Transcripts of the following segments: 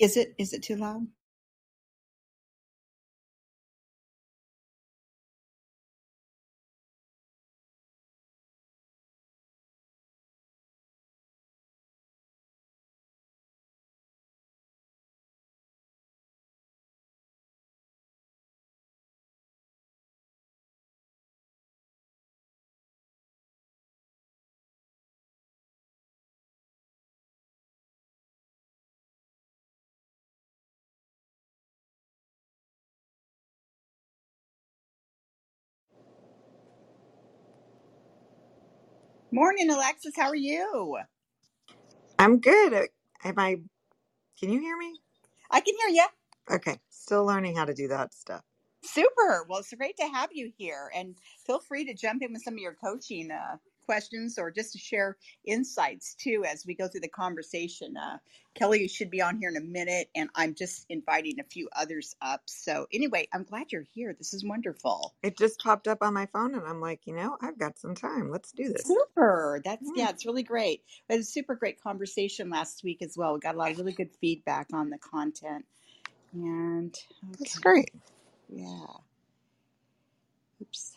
Is it is it too loud? Morning, Alexis. How are you? I'm good. Uh, Am I? Can you hear me? I can hear you. Okay. Still learning how to do that stuff. Super. Well, it's great to have you here, and feel free to jump in with some of your coaching uh, questions or just to share insights too as we go through the conversation. Uh, Kelly should be on here in a minute, and I'm just inviting a few others up. So anyway, I'm glad you're here. This is wonderful. It just popped up on my phone, and I'm like, you know, I've got some time. Let's do this. Super. That's Yeah, yeah, it's really great. We had a super great conversation last week as well. We got a lot of really good feedback on the content. And that's great. yeah. Oops.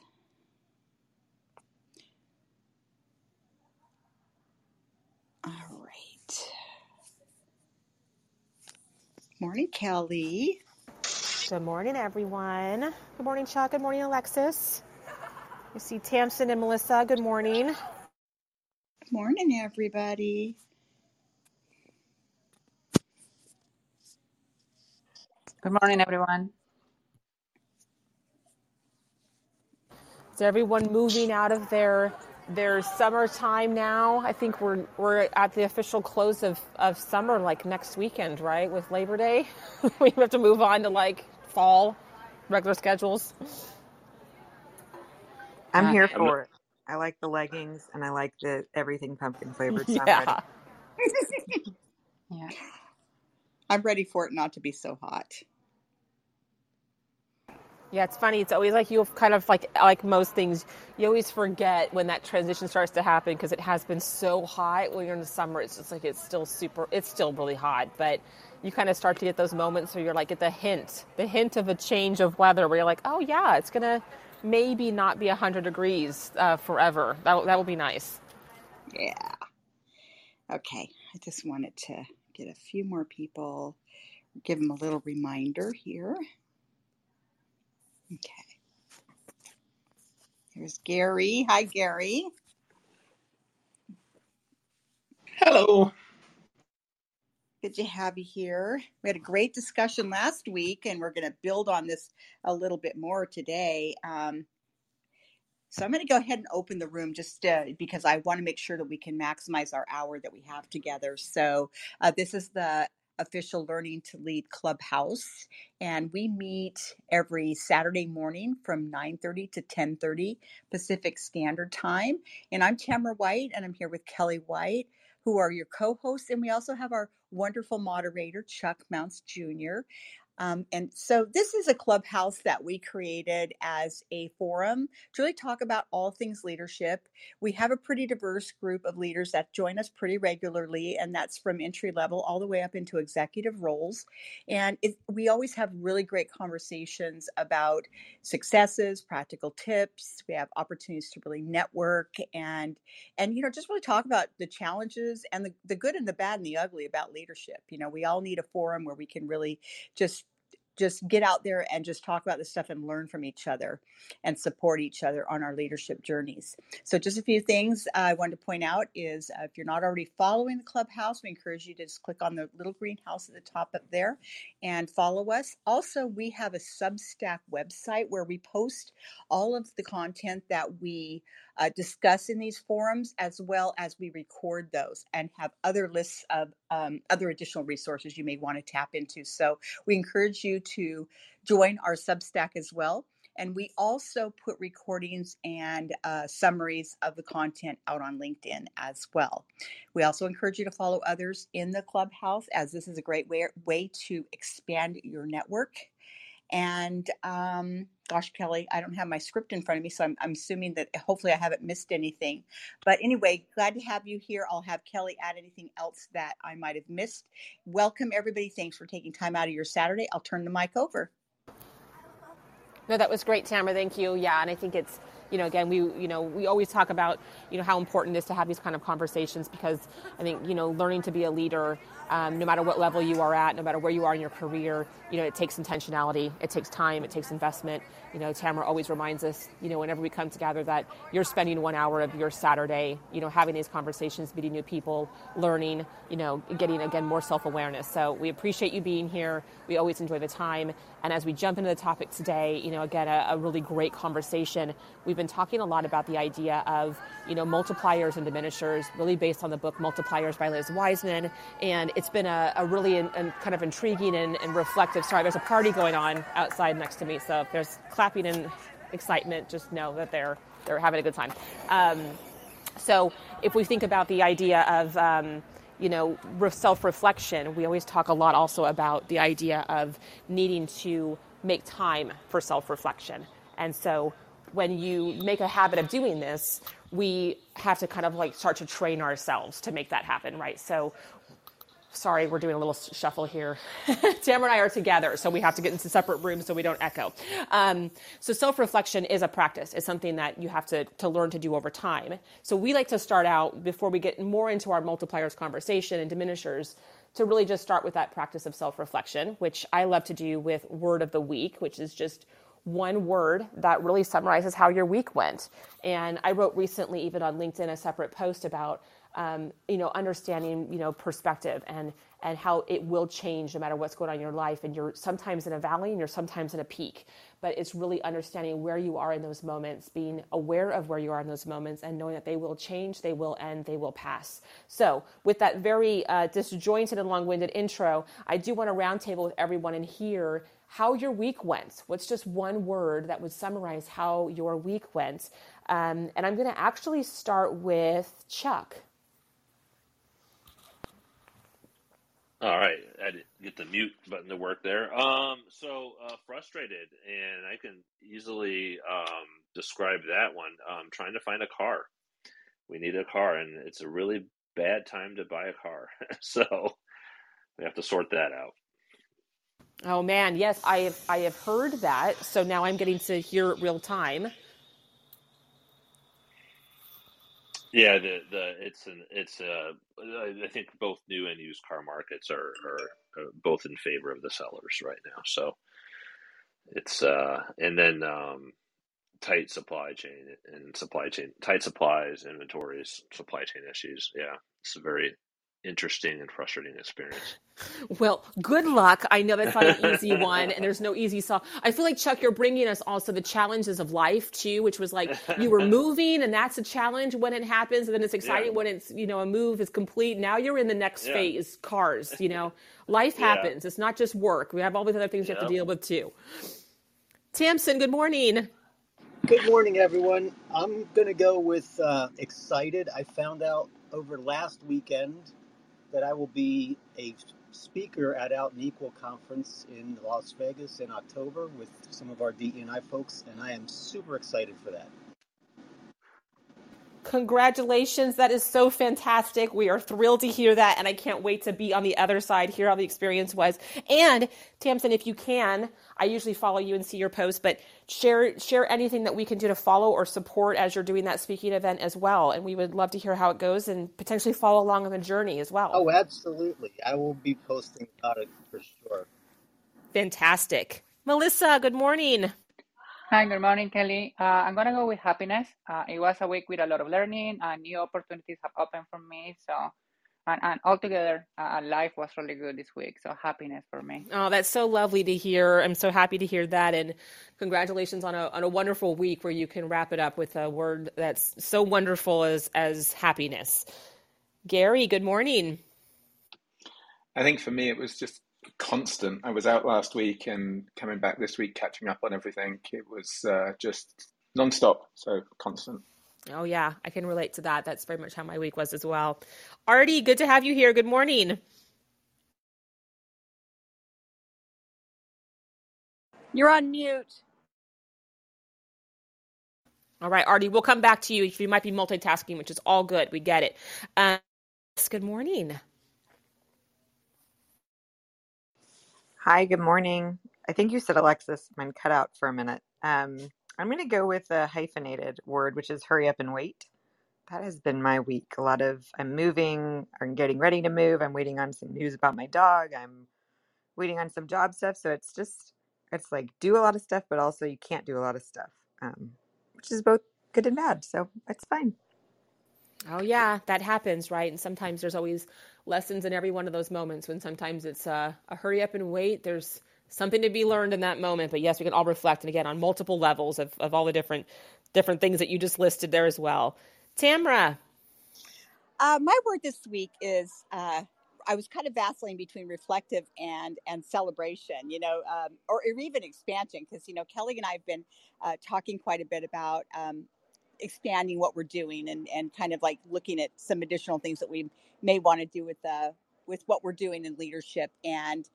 All right. Morning, Kelly. Good morning, everyone. Good morning, Chuck. Good morning, Alexis. I see Tamsin and Melissa. Good morning. Good morning, everybody. Good morning, everyone. Is everyone moving out of their their summertime now? I think we're we're at the official close of, of summer like next weekend, right? With Labor Day. we have to move on to like fall, regular schedules. I'm Uh, here I'm- for it. I like the leggings, and I like the everything pumpkin flavored, so Yeah. yeah. I'm ready for it not to be so hot. Yeah, it's funny. It's always like you kind of like like most things, you always forget when that transition starts to happen because it has been so hot. When you're in the summer, it's just like it's still super. It's still really hot, but you kind of start to get those moments where you're like get the hint, the hint of a change of weather, where you're like, oh yeah, it's gonna maybe not be hundred degrees uh, forever. That that would be nice. Yeah. Okay. I just wanted to get a few more people, give them a little reminder here. Okay. Here's Gary. Hi, Gary. Hello. Good to have you here. We had a great discussion last week, and we're going to build on this a little bit more today. Um, so I'm going to go ahead and open the room just uh, because I want to make sure that we can maximize our hour that we have together. So uh, this is the official Learning to Lead Clubhouse, and we meet every Saturday morning from 9:30 to 10:30 Pacific Standard Time. And I'm Tamara White, and I'm here with Kelly White, who are your co-hosts, and we also have our wonderful moderator Chuck Mounts Jr. Um, and so this is a clubhouse that we created as a forum to really talk about all things leadership. We have a pretty diverse group of leaders that join us pretty regularly, and that's from entry level all the way up into executive roles. And it, we always have really great conversations about successes, practical tips. We have opportunities to really network and and you know just really talk about the challenges and the, the good and the bad and the ugly about leadership. You know, we all need a forum where we can really just just get out there and just talk about this stuff and learn from each other and support each other on our leadership journeys. So, just a few things I wanted to point out is uh, if you're not already following the clubhouse, we encourage you to just click on the little green house at the top up there and follow us. Also, we have a Substack website where we post all of the content that we uh, discuss in these forums as well as we record those and have other lists of um, other additional resources you may want to tap into. So, we encourage you to join our Substack as well. And we also put recordings and uh, summaries of the content out on LinkedIn as well. We also encourage you to follow others in the clubhouse, as this is a great way, way to expand your network And um, gosh, Kelly, I don't have my script in front of me, so I'm, I'm assuming that hopefully I haven't missed anything. But anyway, glad to have you here. I'll have Kelly add anything else that I might have missed. Welcome, everybody. Thanks for taking time out of your Saturday. I'll turn the mic over. No, that was great, Tamara. Thank you. Yeah, and I think it's you know, again, we, you know, we always talk about, you know, how important it is to have these kind of conversations because I think, you know, learning to be a leader, um, no matter what level you are at, no matter where you are in your career, you know, it takes intentionality, it takes time, it takes investment. You know, Tamara always reminds us, you know, whenever we come together that you're spending one hour of your Saturday, you know, having these conversations, meeting new people, learning, you know, getting, again, more self awareness. So we appreciate you being here. We always enjoy the time. And as we jump into the topic today, you know, again, a, a really great conversation. We've been talking a lot about the idea of, you know, multipliers and diminishers, really based on the book Multipliers by Liz Wiseman. And it's been a, a really in, in kind of intriguing and, and, reflective. Sorry, there's a party going on outside next to me, so if there's clapping and excitement, just know that they're they're having a good time. Um, so if we think about the idea of um, you know self-reflection, we always talk a lot also about the idea of needing to make time for self-reflection, and so when you make a habit of doing this, we have to kind of like start to train ourselves to make that happen, right? So sorry, we're doing a little shuffle here. Tamara and I are together, so we have to get into separate rooms so we don't echo. Um, so self reflection is a practice. It's something that you have to, to learn to do over time. So we like to start out before we get more into our multipliers conversation and diminishers to really just start with that practice of self reflection, which I love to do with word of the week, which is just one word that really summarizes how your week went. And I wrote recently, even on LinkedIn, a separate post about um, you know, understanding, you know, perspective and and how it will change no matter what's going on in your life. And you're sometimes in a valley and you're sometimes in a peak. But it's really understanding where you are in those moments, being aware of where you are in those moments, and knowing that they will change, they will end, they will pass. So, with that very uh, disjointed and long-winded intro, I do want to roundtable with everyone and hear how your week went. What's just one word that would summarize how your week went? Um, and I'm going to actually start with Chuck. All right, I didn't get the mute button to work there. Um, so uh, frustrated, and I can easily um, describe that one. Um, trying to find a car. We need a car, and it's a really bad time to buy a car. so we have to sort that out. Oh man, yes, I have. I have heard that. So now I'm getting to hear it real time. Yeah, the the it's an it's uh I think both new and used car markets are, are, both in favor of the sellers right now. So it's uh and then um tight supply chain and supply chain tight supplies, inventories, supply chain issues. Yeah, it's a very interesting and frustrating experience. Well, good luck. I know that's not an easy one, and there's no easy solve. I feel like Chuck, you're bringing us also the challenges of life too, which was like you were moving, and that's a challenge when it happens, and then it's exciting yeah. when it's you know a move is complete. Now you're in the next yeah. phase, cars. You know, life happens. Yeah. It's not just work. We have all these other things you have to deal with too. Tamsin, good morning. Good morning, everyone. I'm going to go with uh, excited. I found out over last weekend that I will be a speaker at Out and Equal conference in Las Vegas in October with some of our DEI folks, and I am super excited for that. Congratulations. That is so fantastic. We are thrilled to hear that. And I can't wait to be on the other side, hear how the experience was. And Tamsin, if you can, I usually follow you and see your posts, but share share anything that we can do to follow or support as you're doing that speaking event as well. And we would love to hear how it goes and potentially follow along on the journey as well. Oh, absolutely. I will be posting about it for sure. Fantastic. Melissa, good morning. Hi, good morning, Kelly. Uh, I'm going to go with happiness. Uh, it was a week with a lot of learning and new opportunities have opened for me. So, and, and altogether, uh, life was really good this week. So, happiness for me. Oh, that's so lovely to hear. I'm so happy to hear that. And congratulations on a, on a wonderful week where you can wrap it up with a word that's so wonderful as, as happiness. Gary, good morning. I think for me, it was just constant. I was out last week and coming back this week, catching up on everything. It was uh, just nonstop, so constant. Oh yeah, I can relate to that. That's very much how my week was as well. Artie, good to have you here. Good morning. You're on mute. All right, Artie, we'll come back to you. You might be multitasking, which is all good. We get it. Um, good morning. Hi, good morning. I think you said Alexis. Mine cut out for a minute. Um, I'm going to go with a hyphenated word, which is hurry up and wait. That has been my week. A lot of I'm moving, I'm getting ready to move. I'm waiting on some news about my dog. I'm waiting on some job stuff. So it's just, it's like do a lot of stuff, but also you can't do a lot of stuff, um, which is both good and bad. So it's fine. Oh yeah, that happens, right? And sometimes there's always lessons in every one of those moments. When sometimes it's uh, a hurry up and wait. There's something to be learned in that moment. But yes, we can all reflect, and again, on multiple levels of, of all the different different things that you just listed there as well. Tamra, Uh, my word this week is uh, I was kind of vacillating between reflective and and celebration, you know, um, or, or even expansion, because you know Kelly and I have been uh, talking quite a bit about um, expanding what we're doing and and kind of like looking at some additional things that we may want to do with the with what we're doing in leadership and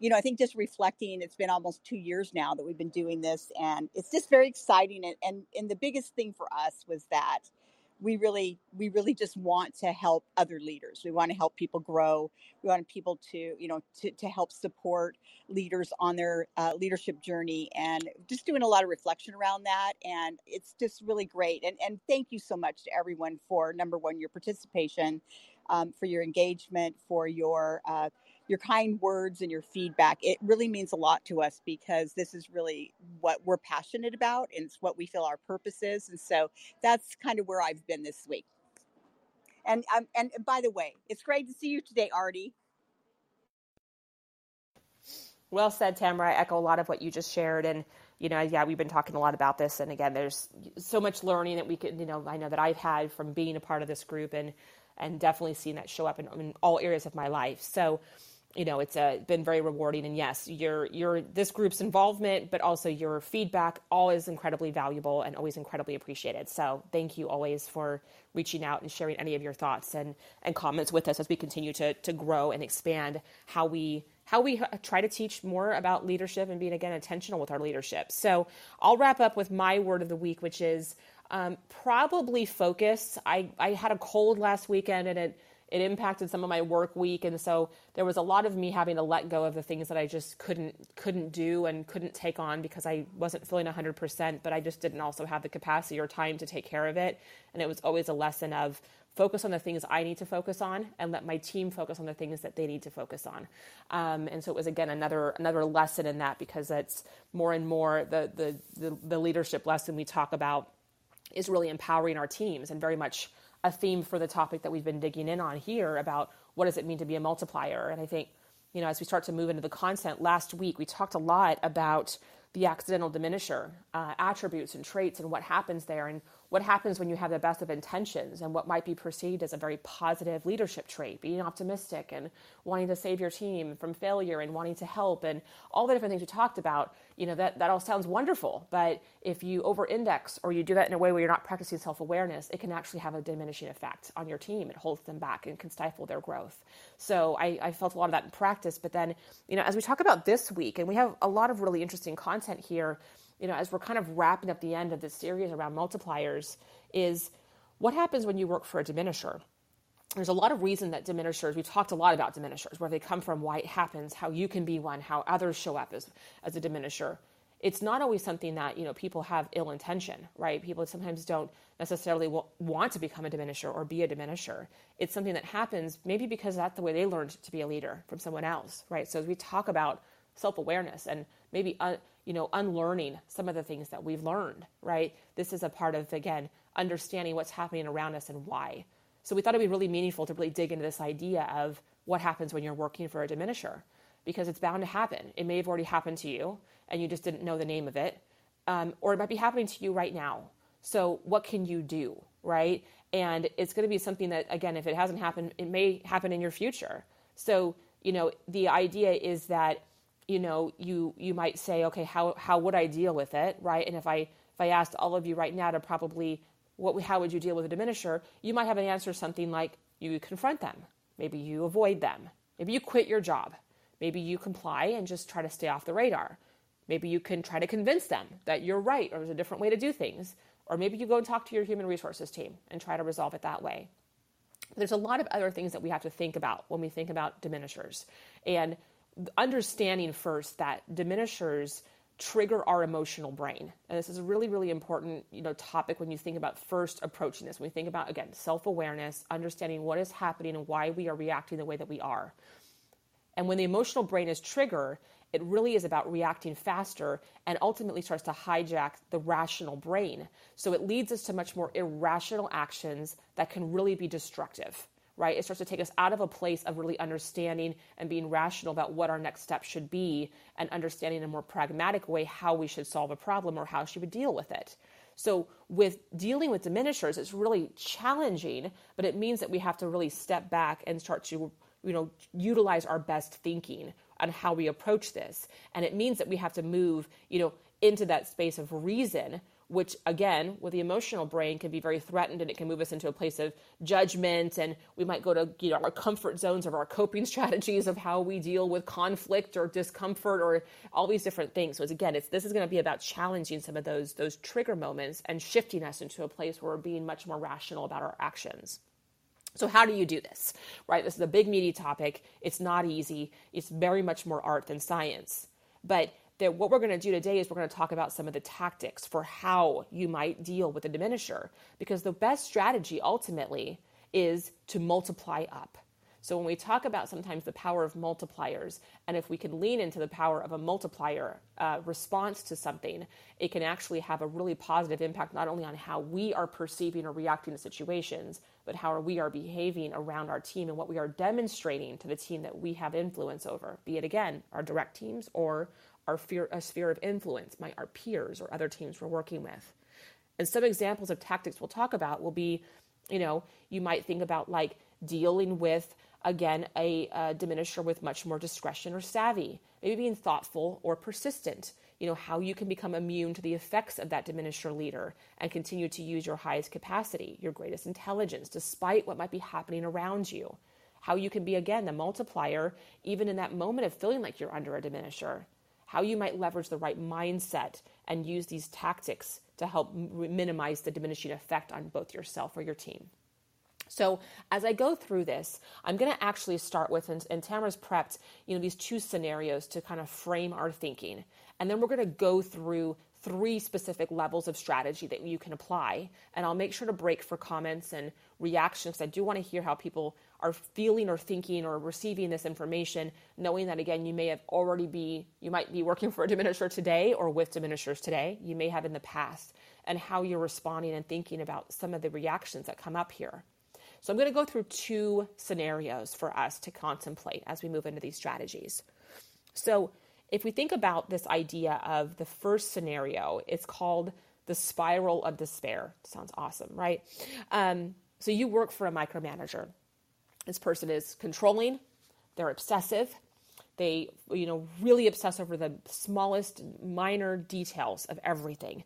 you know, I think just reflecting, it's been almost two years now that we've been doing this, and it's just very exciting. And, and and the biggest thing for us was that we really we really just want to help other leaders. We want to help people grow. We want people to you know to to help support leaders on their uh, leadership journey, and just doing a lot of reflection around that. And it's just really great. And and thank you so much to everyone for number one your participation, um, for your engagement, for your uh, your kind words and your feedback. It really means a lot to us because this is really what we're passionate about and it's what we feel our purpose is. And so that's kind of where I've been this week. And um, and by the way, it's great to see you today, Artie. well said, Tamra. I echo a lot of what you just shared, and you know, yeah, we've been talking a lot about this, and again, there's so much learning that we can, you know, I know that I've had from being a part of this group, and and definitely seeing that show up in, in all areas of my life. So you know it's uh, been very rewarding. And yes your your this group's involvement but also your feedback always incredibly valuable and always incredibly appreciated. So thank you always for reaching out and sharing any of your thoughts and and comments with us as we continue to to grow and expand how we how we try to teach more about leadership and being again intentional with our leadership. So i'll wrap up with my word of the week which is um, probably focus. I i had a cold last weekend and it it impacted some of my work week and so there was a lot of me having to let go of the things that I just couldn't couldn't do and couldn't take on because I wasn't feeling 100% but I just didn't also have the capacity or time to take care of it and it was always a lesson of focus on the things I need to focus on and let my team focus on the things that they need to focus on. Um, and so it was again another another lesson in that because it's more and more the, the the the leadership lesson we talk about is really empowering our teams and very much a theme for the topic that we've been digging in on here about what does it mean to be a multiplier. And I think, you know, as we start to move into the content, last week we talked a lot about the accidental diminisher, uh, attributes and traits and what happens there and what happens when you have the best of intentions and what might be perceived as a very positive leadership trait, being optimistic and wanting to save your team from failure and wanting to help and all the different things we talked about, you know, that, that all sounds wonderful. But if you over index or you do that in a way where you're not practicing self awareness, it can actually have a diminishing effect on your team. It holds them back and can stifle their growth. So I, I felt a lot of that in practice. But then, you know, as we talk about this week, and we have a lot of really interesting content here you know, as we're kind of wrapping up the end of this series around multipliers, is what happens when you work for a diminisher? There's a lot of reason that diminishers, we've talked a lot about diminishers, where they come from, why it happens, how you can be one, how others show up as, as a diminisher. It's not always something that, you know, people have ill intention, right? People sometimes don't necessarily want to become a diminisher or be a diminisher. It's something that happens maybe because that's the way they learned to be a leader from someone else, right? So as we talk about self-awareness and maybe uh, you know, unlearning some of the things that we've learned, right? This is a part of, again, understanding what's happening around us and why. So we thought it'd be really meaningful to really dig into this idea of what happens when you're working for a diminisher, because it's bound to happen. It may have already happened to you and you just didn't know the name of it, um, or it might be happening to you right now. So what can you do, right? And it's going to be something that, again, if it hasn't happened, it may happen in your future. So, you know, the idea is that you know, you you might say, okay, how how would I deal with it, right? And if I if I asked all of you right now to probably what how would you deal with a diminisher, you might have an answer something like you confront them, maybe you avoid them, maybe you quit your job, maybe you comply and just try to stay off the radar. Maybe you can try to convince them that you're right or there's a different way to do things. Or maybe you go and talk to your human resources team and try to resolve it that way. There's a lot of other things that we have to think about when we think about diminishers. And understanding first that diminishers trigger our emotional brain. And this is a really, really important, you know, topic when you think about first approaching this. When we think about again self-awareness, understanding what is happening and why we are reacting the way that we are. And when the emotional brain is triggered, it really is about reacting faster and ultimately starts to hijack the rational brain. So it leads us to much more irrational actions that can really be destructive right? It starts to take us out of a place of really understanding and being rational about what our next step should be and understanding in a more pragmatic way how we should solve a problem or how she would deal with it. So, with dealing with diminishers, it's really challenging, but it means that we have to really step back and start to, you know, utilize our best thinking on how we approach this. And it means that we have to move, you know, into that space of reason which again with the emotional brain can be very threatened and it can move us into a place of judgment and we might go to you know our comfort zones of our coping strategies of how we deal with conflict or discomfort or all these different things so it's, again it's this is going to be about challenging some of those those trigger moments and shifting us into a place where we're being much more rational about our actions so, how do you do this? Right? This is a big, meaty topic. It's not easy. It's very much more art than science. But that what we're going to do today is we're going to talk about some of the tactics for how you might deal with a diminisher because the best strategy ultimately is to multiply up. So when we talk about sometimes the power of multipliers, and if we can lean into the power of a multiplier uh, response to something, it can actually have a really positive impact not only on how we are perceiving or reacting to situations, but how we are behaving around our team and what we are demonstrating to the team that we have influence over, be it again our direct teams or our fear, sphere of influence, my our peers or other teams we're working with. And some examples of tactics we'll talk about will be, you know, you might think about like dealing with again a, a diminisher with much more discretion or savvy, maybe being thoughtful or persistent. You know how you can become immune to the effects of that diminisher leader and continue to use your highest capacity, your greatest intelligence, despite what might be happening around you. How you can be again the multiplier, even in that moment of feeling like you're under a diminisher how you might leverage the right mindset and use these tactics to help minimize the diminishing effect on both yourself or your team. So as I go through this, I'm going to actually start with, and, and Tamara's prepped, you know, these two scenarios to kind of frame our thinking. And then we're going to go through three specific levels of strategy that you can apply. And I'll make sure to break for comments and reactions. I do want to hear how people are feeling or thinking or receiving this information, knowing that again, you may have already be, you might be working for a diminisher today or with diminishers today. You may have in the past, and how you're responding and thinking about some of the reactions that come up here. So I'm going to go through two scenarios for us to contemplate as we move into these strategies. So if we think about this idea of the first scenario, it's called the spiral of despair. Sounds awesome, right? Um, so you work for a micromanager. This person is controlling, they're obsessive, they you know really obsess over the smallest minor details of everything.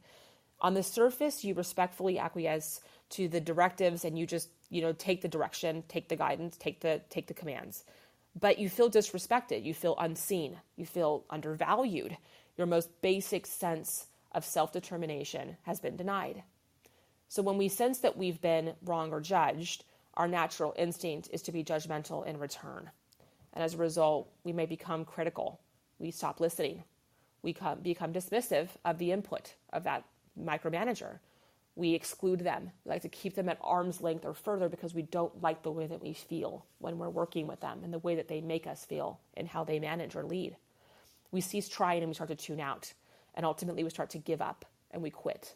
On the surface, you respectfully acquiesce to the directives and you just you know take the direction, take the guidance, take the take the commands. But you feel disrespected, you feel unseen, you feel undervalued. Your most basic sense of self-determination has been denied. So when we sense that we've been wrong or judged, our natural instinct is to be judgmental in return. And as a result, we may become critical. We stop listening. We become dismissive of the input of that micromanager. We exclude them. We like to keep them at arm's length or further because we don't like the way that we feel when we're working with them and the way that they make us feel and how they manage or lead. We cease trying and we start to tune out. And ultimately, we start to give up and we quit.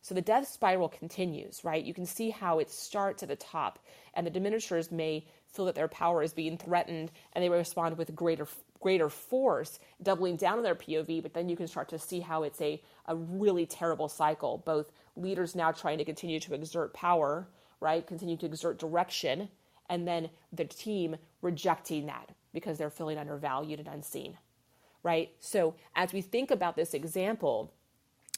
So the death spiral continues, right? You can see how it starts at the top, and the diminishers may feel that their power is being threatened, and they respond with greater greater force, doubling down on their POV. But then you can start to see how it's a a really terrible cycle. Both leaders now trying to continue to exert power, right? Continue to exert direction, and then the team rejecting that because they're feeling undervalued and unseen, right? So as we think about this example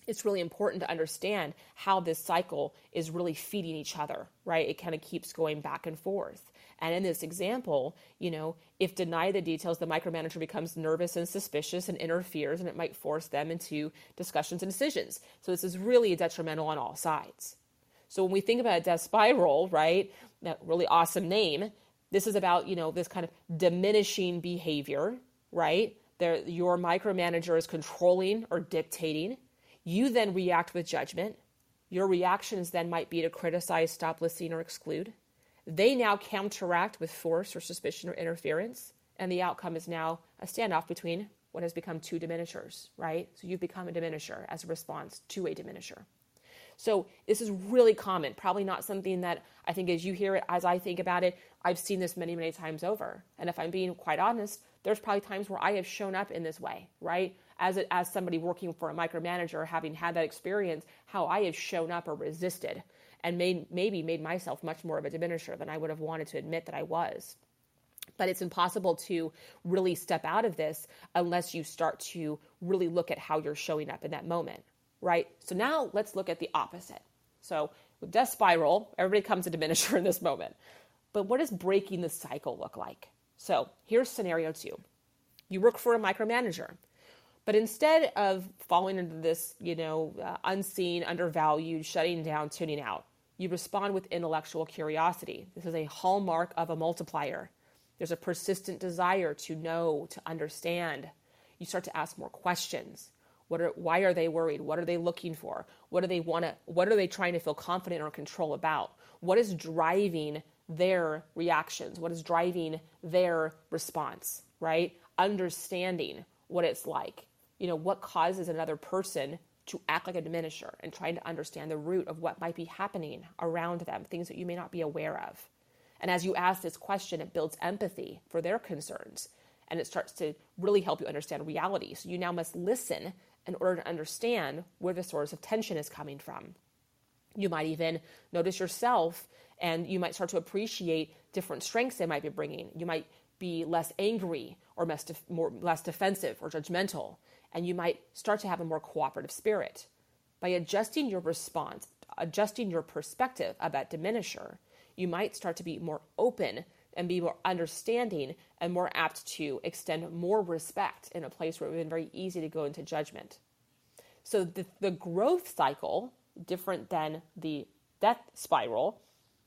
it's really important to understand how this cycle is really feeding each other, right? It kind of keeps going back and forth. And in this example, you know, if denied the details, the micromanager becomes nervous and suspicious and interferes, and it might force them into discussions and decisions. So this is really detrimental on all sides. So when we think about a death spiral, right, that really awesome name, this is about, you know, this kind of diminishing behavior, right? There, your micromanager is controlling or dictating. You then react with judgment. Your reactions then might be to criticize, stop listening, or exclude. They now counteract with force or suspicion or interference, and the outcome is now a standoff between what has become two diminishers, right? So you've become a diminisher as a response to a diminisher. So this is really common, probably not something that I think as you hear it, as I think about it, I've seen this many, many times over. And if I'm being quite honest, there's probably times where I have shown up in this way, right? As, a, as somebody working for a micromanager, having had that experience, how I have shown up or resisted and made, maybe made myself much more of a diminisher than I would have wanted to admit that I was. But it's impossible to really step out of this unless you start to really look at how you're showing up in that moment right? So now let's look at the opposite. So with death spiral, everybody comes a diminisher in this moment. But what does breaking the cycle look like? So here's scenario two. You work for a micromanager, but instead of falling into this, you know, uh, unseen, undervalued, shutting down, tuning out, you respond with intellectual curiosity. This is a hallmark of a multiplier. There's a persistent desire to know, to understand. You start to ask more questions. What are, why are they worried? What are they looking for? What do they want to, what are they trying to feel confident or control about? What is driving their reactions? What is driving their response, right? Understanding what it's like. You know, what causes another person to act like a diminisher and trying to understand the root of what might be happening around them, things that you may not be aware of. And as you ask this question, it builds empathy for their concerns and it starts to really help you understand reality. So you now must listen in order to understand where the source of tension is coming from. You might even notice yourself and you might start to appreciate different strengths they might be bringing. You might be less angry or less, def- more, less defensive or judgmental, and you might start to have a more cooperative spirit. By adjusting your response, adjusting your perspective about diminisher, you might start to be more open and be more understanding and more apt to extend more respect in a place where it would have been very easy to go into judgment. So the, the growth cycle, different than the death spiral,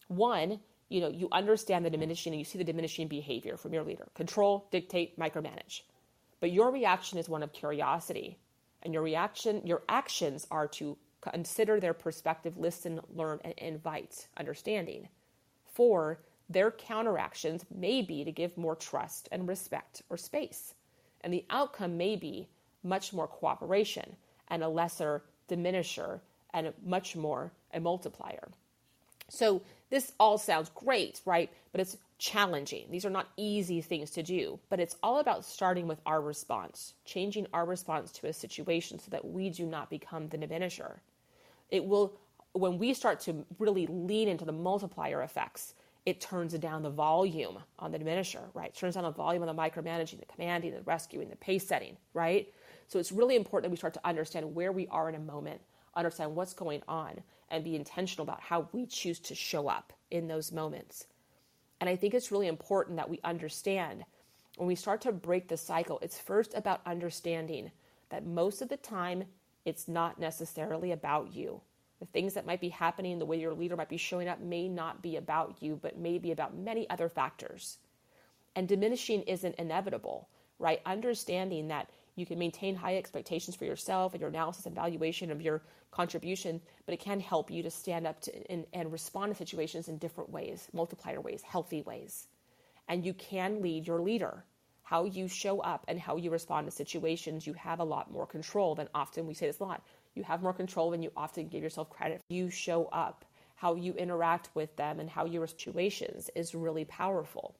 one, you know, you understand the diminishing and you see the diminishing behavior from your leader. Control, dictate, micromanage. But your reaction is one of curiosity. And your reaction, your actions are to consider their perspective, listen, learn, and invite understanding. Four, their counteractions may be to give more trust and respect or space. And the outcome may be much more cooperation and a lesser diminisher and much more a multiplier. So this all sounds great, right? But it's challenging. These are not easy things to do, but it's all about starting with our response, changing our response to a situation so that we do not become the diminisher. It will, when we start to really lean into the multiplier effects, it turns down the volume on the diminisher, right? It turns down the volume on the micromanaging, the commanding, the rescuing, the pace setting, right? So it's really important that we start to understand where we are in a moment, understand what's going on, and be intentional about how we choose to show up in those moments. And I think it's really important that we understand when we start to break the cycle, it's first about understanding that most of the time it's not necessarily about you the things that might be happening, the way your leader might be showing up may not be about you, but may be about many other factors. And diminishing isn't inevitable, right? Understanding that you can maintain high expectations for yourself and your analysis and valuation of your contribution, but it can help you to stand up to, and, and respond to situations in different ways, multiplier ways, healthy ways. And you can lead your leader. How you show up and how you respond to situations, you have a lot more control than often we say this a lot you have more control than you often give yourself credit. You show up, how you interact with them, and how your situations is really powerful.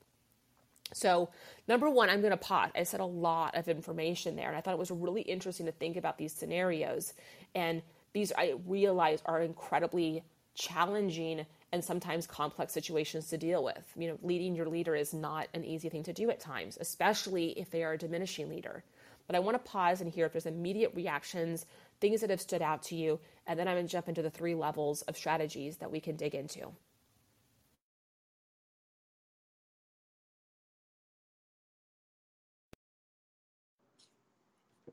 So, number one, I'm going to pause. I said a lot of information there, and I thought it was really interesting to think about these scenarios. And these, I realize, are incredibly challenging and sometimes complex situations to deal with. You know, leading your leader is not an easy thing to do at times, especially if they are a diminishing leader. But I want to pause and hear if there's immediate reactions things that have stood out to you, and then I'm going to jump into the three levels of strategies that we can dig into.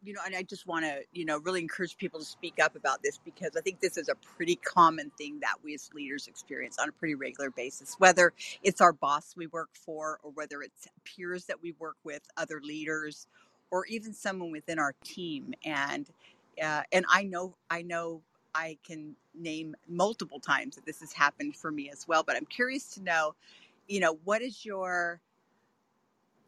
You know, and I just want to, you know, really encourage people to speak up about this because I think this is a pretty common thing that we as leaders experience on a pretty regular basis, whether it's our boss we work for or whether it's peers that we work with, other leaders, or even someone within our team. And uh, and I know, I know, I can name multiple times that this has happened for me as well. But I'm curious to know, you know, what is your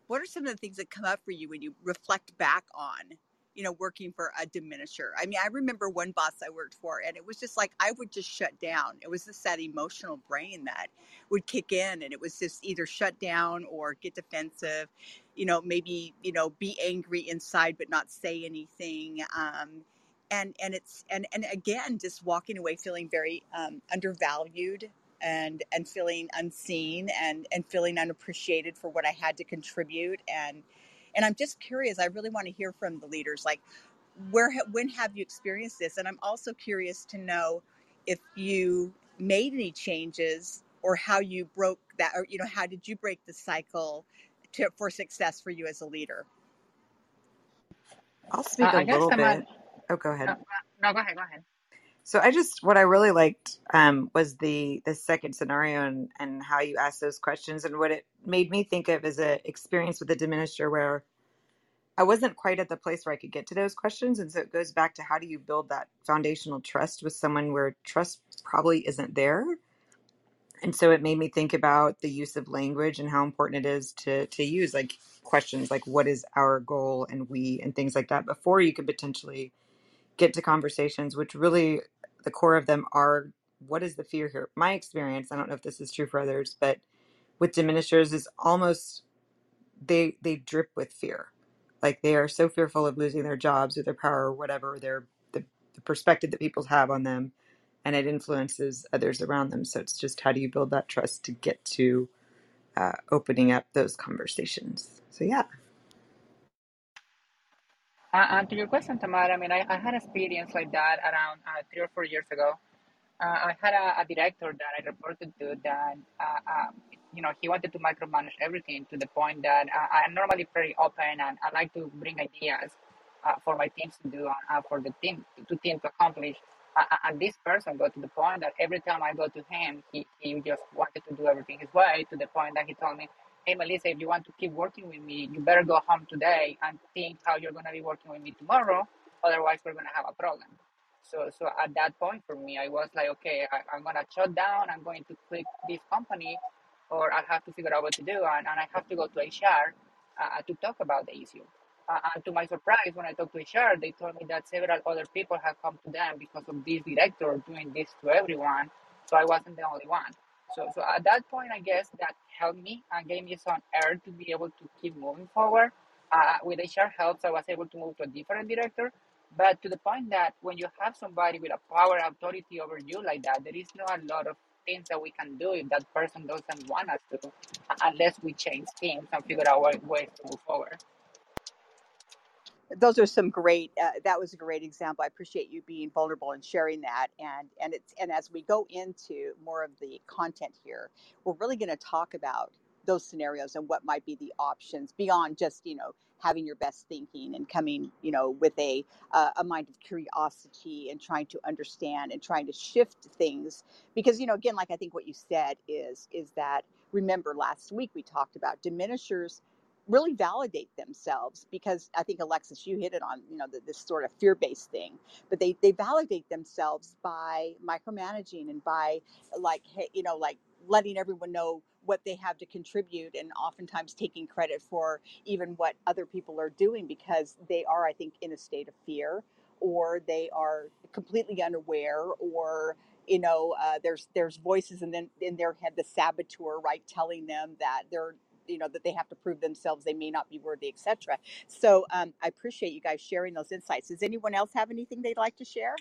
what are some of the things that come up for you when you reflect back on you know working for a diminisher. I mean i remember one boss i worked for and it was just like i would just shut down. It was just that emotional brain that would kick in and it was just either shut down or get defensive you know maybe you know be angry inside but not say anything um, and and it's and and again just walking away feeling very um, undervalued and and feeling unseen and and feeling unappreciated for what I had to contribute and and I'm just curious I really want to hear from the leaders like where when have you experienced this and I'm also curious to know if you made any changes or how you broke that or you know how did you break the cycle to, for success for you as a leader I'll Uh, speak a I guess little bit. a, Oh, go ahead. no, no, go ahead, go ahead. So I just what I really liked um, was the the second scenario and and how you asked those questions and what it made me think of as an experience with a diminisher where I wasn't quite at the place where I could get to those questions, and so it goes back to how do you build that foundational trust with someone where trust probably isn't there, and so it made me think about the use of language and how important it is to to use like questions like what is our goal and we and things like that before you could potentially get to conversations which really the core of them are what is the fear here? My experience i don't know if this is true for others but with diminishers is almost they they drip with fear. Like they are so fearful of losing their jobs or their power or whatever their the, the perspective that people have on them and it influences others around them. So it's just how do you build that trust to get to uh, opening up those conversations? So yeah and to your question, Tamara, I mean, I, I had experience like that around uh, three or four years ago. Uh, I had a, a director that I reported to that, uh, um, you know, he wanted to micromanage everything to the point that uh, I'm normally very open and I like to bring ideas uh, for my teams to do, uh, for the team to team to accomplish. Uh, uh, and this person got to the point that every time I go to him, he, he just wanted to do everything his way to the point that he told me, hey, Melissa, if you want to keep working with me, you better go home today and think how you're going to be working with me tomorrow. Otherwise, we're going to have a problem. So, so at that point for me, I was like, okay, I, I'm gonna shut down. I'm going to quit this company, or I have to figure out what to do, and, and I have to go to HR uh, to talk about the issue. Uh, and to my surprise, when I talked to HR, they told me that several other people had come to them because of this director doing this to everyone. So I wasn't the only one. So, so at that point, I guess that helped me and gave me some air to be able to keep moving forward. Uh, with HR helps, I was able to move to a different director but to the point that when you have somebody with a power authority over you like that, there is not a lot of things that we can do if that person doesn't want us to, unless we change teams and figure out ways to move forward. Those are some great uh, that was a great example. I appreciate you being vulnerable and sharing that and and it's and as we go into more of the content here we're really going to talk about those scenarios and what might be the options beyond just you know having your best thinking and coming you know with a uh, a mind of curiosity and trying to understand and trying to shift things. Because you know again like i think what you said is is that remember last week we talked about diminishers really validate themselves because I think Alexis, you hit it on, you know, the, this sort of fear-based thing, but they they validate themselves by micromanaging and by like, you know, like letting everyone know what they have to contribute and oftentimes taking credit for even what other people are doing because they are, I think, in a state of fear or they are completely unaware or you know uh, there's there's voices in, them, in their head the saboteur right telling them that they're you know that they have to prove themselves they may not be worthy etc so um, i appreciate you guys sharing those insights. Does anyone else have anything they'd like to share?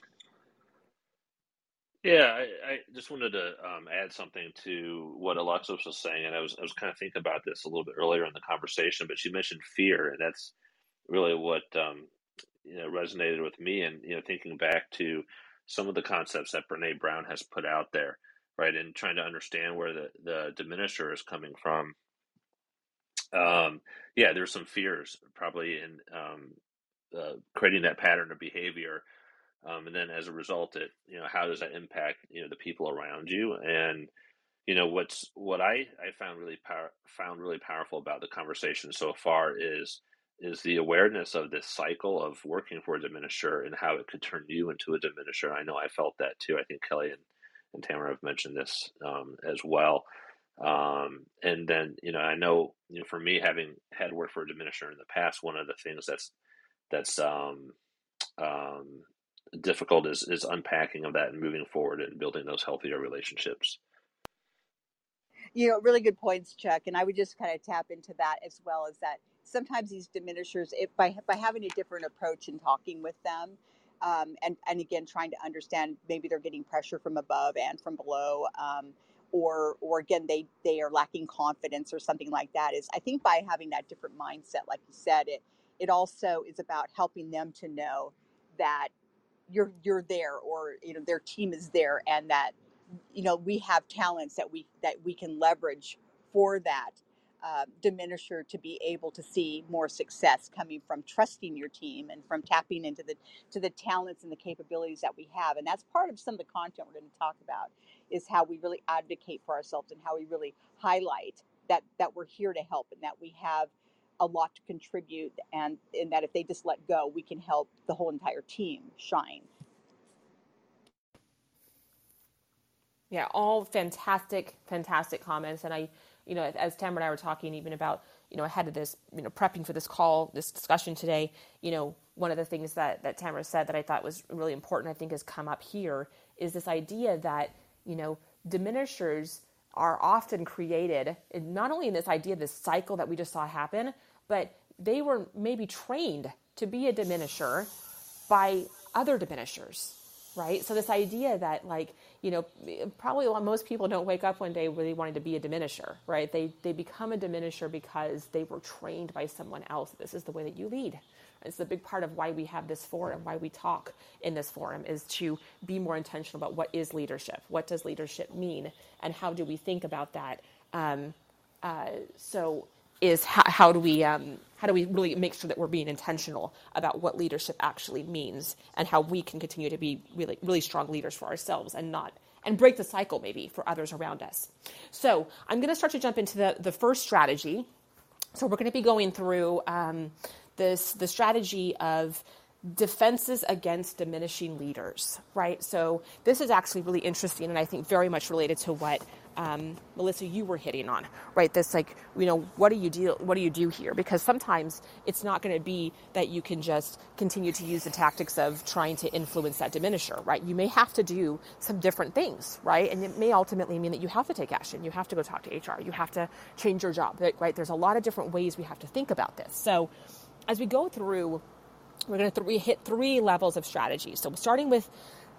Yeah, I, I just wanted to um, add something to what Alexis was saying, and I was I was kind of thinking about this a little bit earlier in the conversation, but she mentioned fear, and that's really what um, you know resonated with me, and you know thinking back to some of the concepts that Brene Brown has put out there, right, and trying to understand where the the diminisher is coming from. Um, yeah, there's some fears probably in um, uh, creating that pattern of behavior, um, and then as a result, it you know how does that impact you know the people around you and you know what's what I I found really power, found really powerful about the conversation so far is is the awareness of this cycle of working for a diminisher and how it could turn you into a diminisher. I know I felt that too. I think Kelly and, and Tamara have mentioned this um, as well. Um, and then, you know, I know, you know, for me, having had worked for a diminisher in the past, one of the things that's that's um, um, difficult is is unpacking of that and moving forward and building those healthier relationships. You know, really good points, Chuck. And I would just kind of tap into that as well as that sometimes these diminishers, if by by having a different approach and talking with them, um, and and again trying to understand maybe they're getting pressure from above and from below. Um, or or again they they are lacking confidence or something like that is i think by having that different mindset like you said it it also is about helping them to know that you're you're there or you know their team is there and that you know we have talents that we that we can leverage for that uh, diminisher to be able to see more success coming from trusting your team and from tapping into the to the talents and the capabilities that we have. And that's part of some of the content we're going to talk about is how we really advocate for ourselves and how we really highlight that that we're here to help and that we have a lot to contribute and in that if they just let go we can help the whole entire team shine. Yeah all fantastic fantastic comments. And i you know as tamara and i were talking even about you know ahead of this you know prepping for this call this discussion today you know one of the things that that tamara said that i thought was really important i think has come up here is this idea that you know, diminishers are often created not only in this idea, this cycle that we just saw happen, but they were maybe trained to be a diminisher by other diminishers, right? So this idea that like, you know, probably most people don't wake up one day really wanting to be a diminisher, right? They they become a diminisher because they were trained by someone else. This is the way that you lead. It's a big part of why we have this forum, why we talk in this forum, is to be more intentional about what is leadership, what does leadership mean, and how do we think about that. Um, uh, so, is how, how do we um, how do we really make sure that we're being intentional about what leadership actually means, and how we can continue to be really really strong leaders for ourselves and not and break the cycle maybe for others around us. So, I'm going to start to jump into the the first strategy. So, we're going to be going through. Um, this the strategy of defenses against diminishing leaders, right? So this is actually really interesting, and I think very much related to what um, Melissa you were hitting on, right? This like you know what do you do what do you do here? Because sometimes it's not going to be that you can just continue to use the tactics of trying to influence that diminisher, right? You may have to do some different things, right? And it may ultimately mean that you have to take action. You have to go talk to HR. You have to change your job, right? There's a lot of different ways we have to think about this. So as we go through, we're going to th- hit three levels of strategy. So, starting with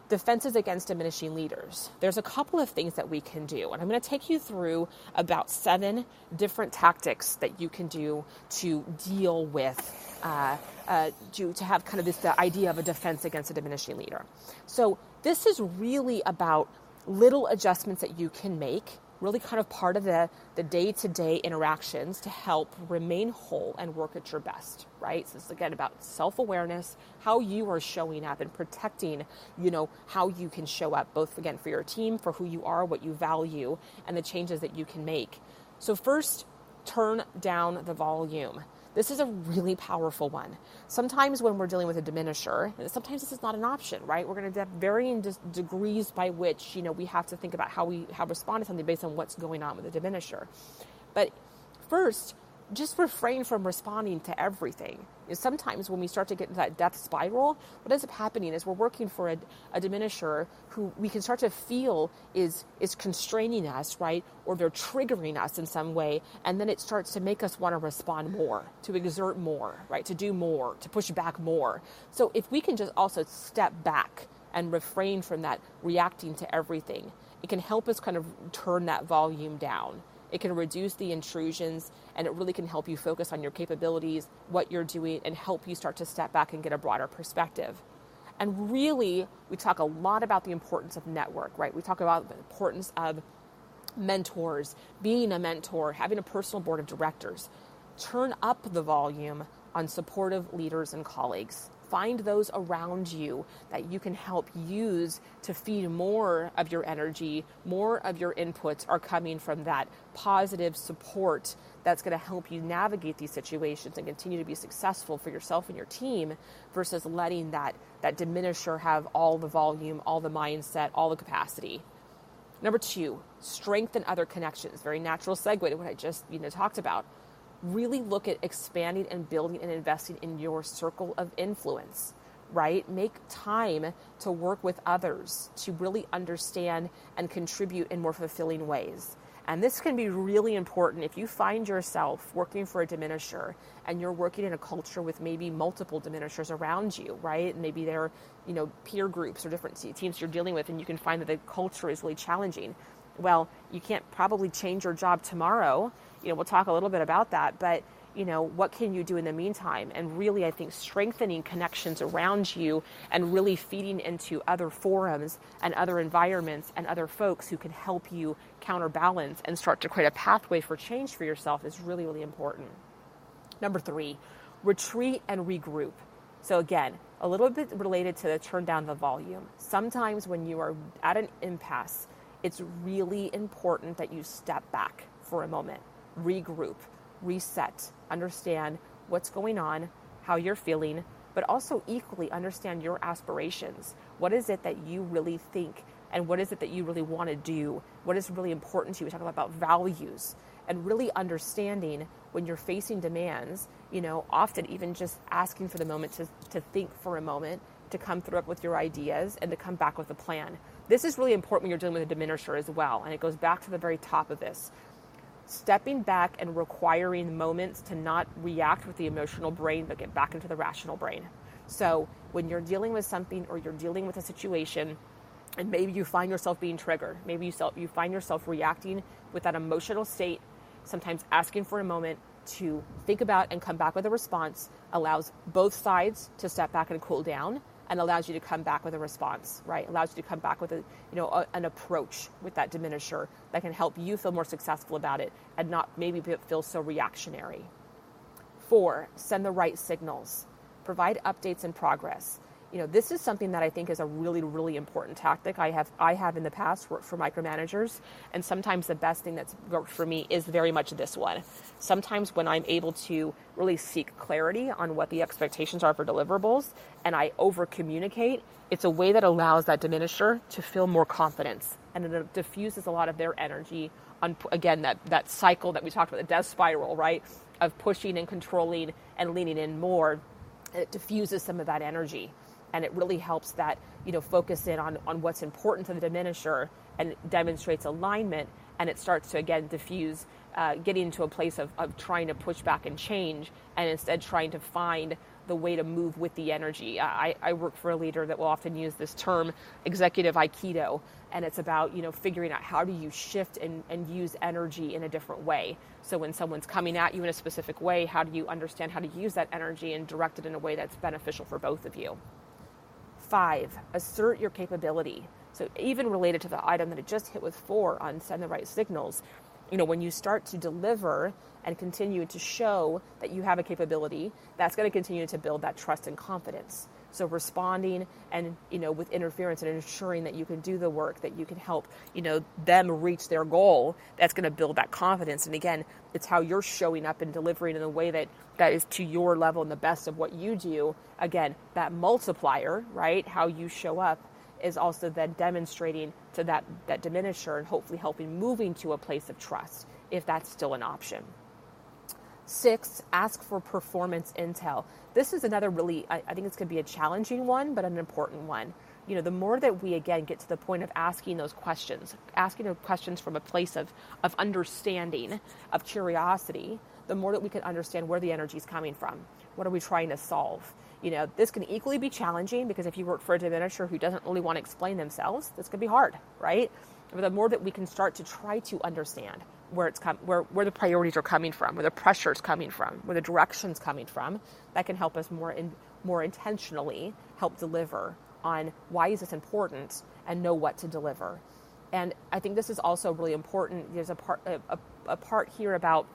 defenses against diminishing leaders, there's a couple of things that we can do. And I'm going to take you through about seven different tactics that you can do to deal with, uh, uh, to, to have kind of this the idea of a defense against a diminishing leader. So, this is really about little adjustments that you can make really kind of part of the, the day-to-day interactions to help remain whole and work at your best right? So is again about self-awareness how you are showing up and protecting you know how you can show up both again for your team for who you are what you value and the changes that you can make. So first turn down the volume this is a really powerful one. Sometimes when we're dealing with a diminisher, sometimes this is not an option, right? We're going to have varying degrees by which, you know, we have to think about how we how respond to something based on what's going on with the diminisher. But first, just refrain from responding to everything. Sometimes when we start to get into that death spiral, what ends up happening is we're working for a, a diminisher who we can start to feel is is constraining us, right? Or they're triggering us in some way, and then it starts to make us want to respond more, to exert more, right? To do more, to push back more. So if we can just also step back and refrain from that reacting to everything, it can help us kind of turn that volume down it can reduce the intrusions and it really can help you focus on your capabilities, what you're doing, and help you start to step back and get a broader perspective. And really, we talk a lot about the importance of network, right? We talk about the importance of mentors, being a mentor, having a personal board of directors. Turn up the volume on supportive leaders and colleagues. Find those around you that you can help use to feed more of your energy, more of your inputs are coming from that positive support that's going to help you navigate these situations and continue to be successful for yourself and your team versus letting that, that diminisher have all the volume, all the mindset, all the capacity. Number two, strengthen other connections. Very natural segue to what I just you know talked about really look at expanding and building and investing in your circle of influence, right? Make time to work with others to really understand and contribute in more fulfilling ways. And this can be really important if you find yourself working for a diminisher and you're working in a culture with maybe multiple diminishers around you, right? Maybe they're, you know, peer groups or different teams you're dealing with, and you can find that the culture is really challenging. Well, you can't probably change your job tomorrow, you know, we'll talk a little bit about that, but you know, what can you do in the meantime? And really, I think strengthening connections around you and really feeding into other forums and other environments and other folks who can help you counterbalance and start to create a pathway for change for yourself is really, really important. Number three, retreat and regroup. So, again, a little bit related to the turn down the volume. Sometimes when you are at an impasse, it's really important that you step back for a moment regroup, reset, understand what's going on, how you're feeling, but also equally understand your aspirations. What is it that you really think and what is it that you really want to do? What is really important to you? We talk about values and really understanding when you're facing demands, you know, often even just asking for the moment to, to think for a moment, to come through up with your ideas and to come back with a plan. This is really important when you're dealing with a diminisher as well. And it goes back to the very top of this stepping back and requiring moments to not react with the emotional brain, but get back into the rational brain. So when you're dealing with something or you're dealing with a situation, and maybe you find yourself being triggered, maybe you, you find yourself reacting with that emotional state, sometimes asking for a moment to think about and come back with a response allows both sides to step back and cool down and allows you to come back with a response, right? Allows you to come back with a, you know, a, an approach with that diminisher that can help you feel more successful about it and not maybe feel so reactionary. Four, send the right signals. Provide updates and progress you know, this is something that I think is a really, really important tactic. I have, I have in the past worked for micromanagers, and sometimes the best thing that's worked for me is very much this one. Sometimes when I'm able to really seek clarity on what the expectations are for deliverables, and I over communicate, it's a way that allows that diminisher to feel more confidence, and it diffuses a lot of their energy on again that that cycle that we talked about, the death spiral, right, of pushing and controlling and leaning in more. It diffuses some of that energy and it really helps that you know focus in on, on what's important to the diminisher and demonstrates alignment and it starts to again diffuse uh, getting into a place of, of trying to push back and change and instead trying to find the way to move with the energy. I, I work for a leader that will often use this term executive aikido and it's about you know figuring out how do you shift and, and use energy in a different way. So when someone's coming at you in a specific way how do you understand how to use that energy and direct it in a way that's beneficial for both of you Five, assert your capability. So even related to the item that it just hit with four on send the right signals, you know, when you start to deliver and continue to show that you have a capability, that's going to continue to build that trust and confidence. So responding and you know with interference and ensuring that you can do the work, that you can help you know them reach their goal. That's going to build that confidence. And again, it's how you're showing up and delivering in a way that that is to your level and the best of what you do. Again, that multiplier, right? How you show up is also then demonstrating to that that diminisher and hopefully helping moving to a place of trust if that's still an option. Six, ask for performance intel. This is another really, I, I think it's going to be a challenging one, but an important one. You know, the more that we again get to the point of asking those questions, asking those questions from a place of, of understanding, of curiosity, the more that we can understand where the energy is coming from. What are we trying to solve? You know, this can equally be challenging because if you work for a diminisher who doesn't really want to explain themselves, this could be hard, right? But the more that we can start to try to understand where it's com- where, where the priorities are coming from, where the pressure is coming from, where the direction's coming from, that can help us more in, more intentionally help deliver on why is this important and know what to deliver. And I think this is also really important. There's a part a, a, a part here about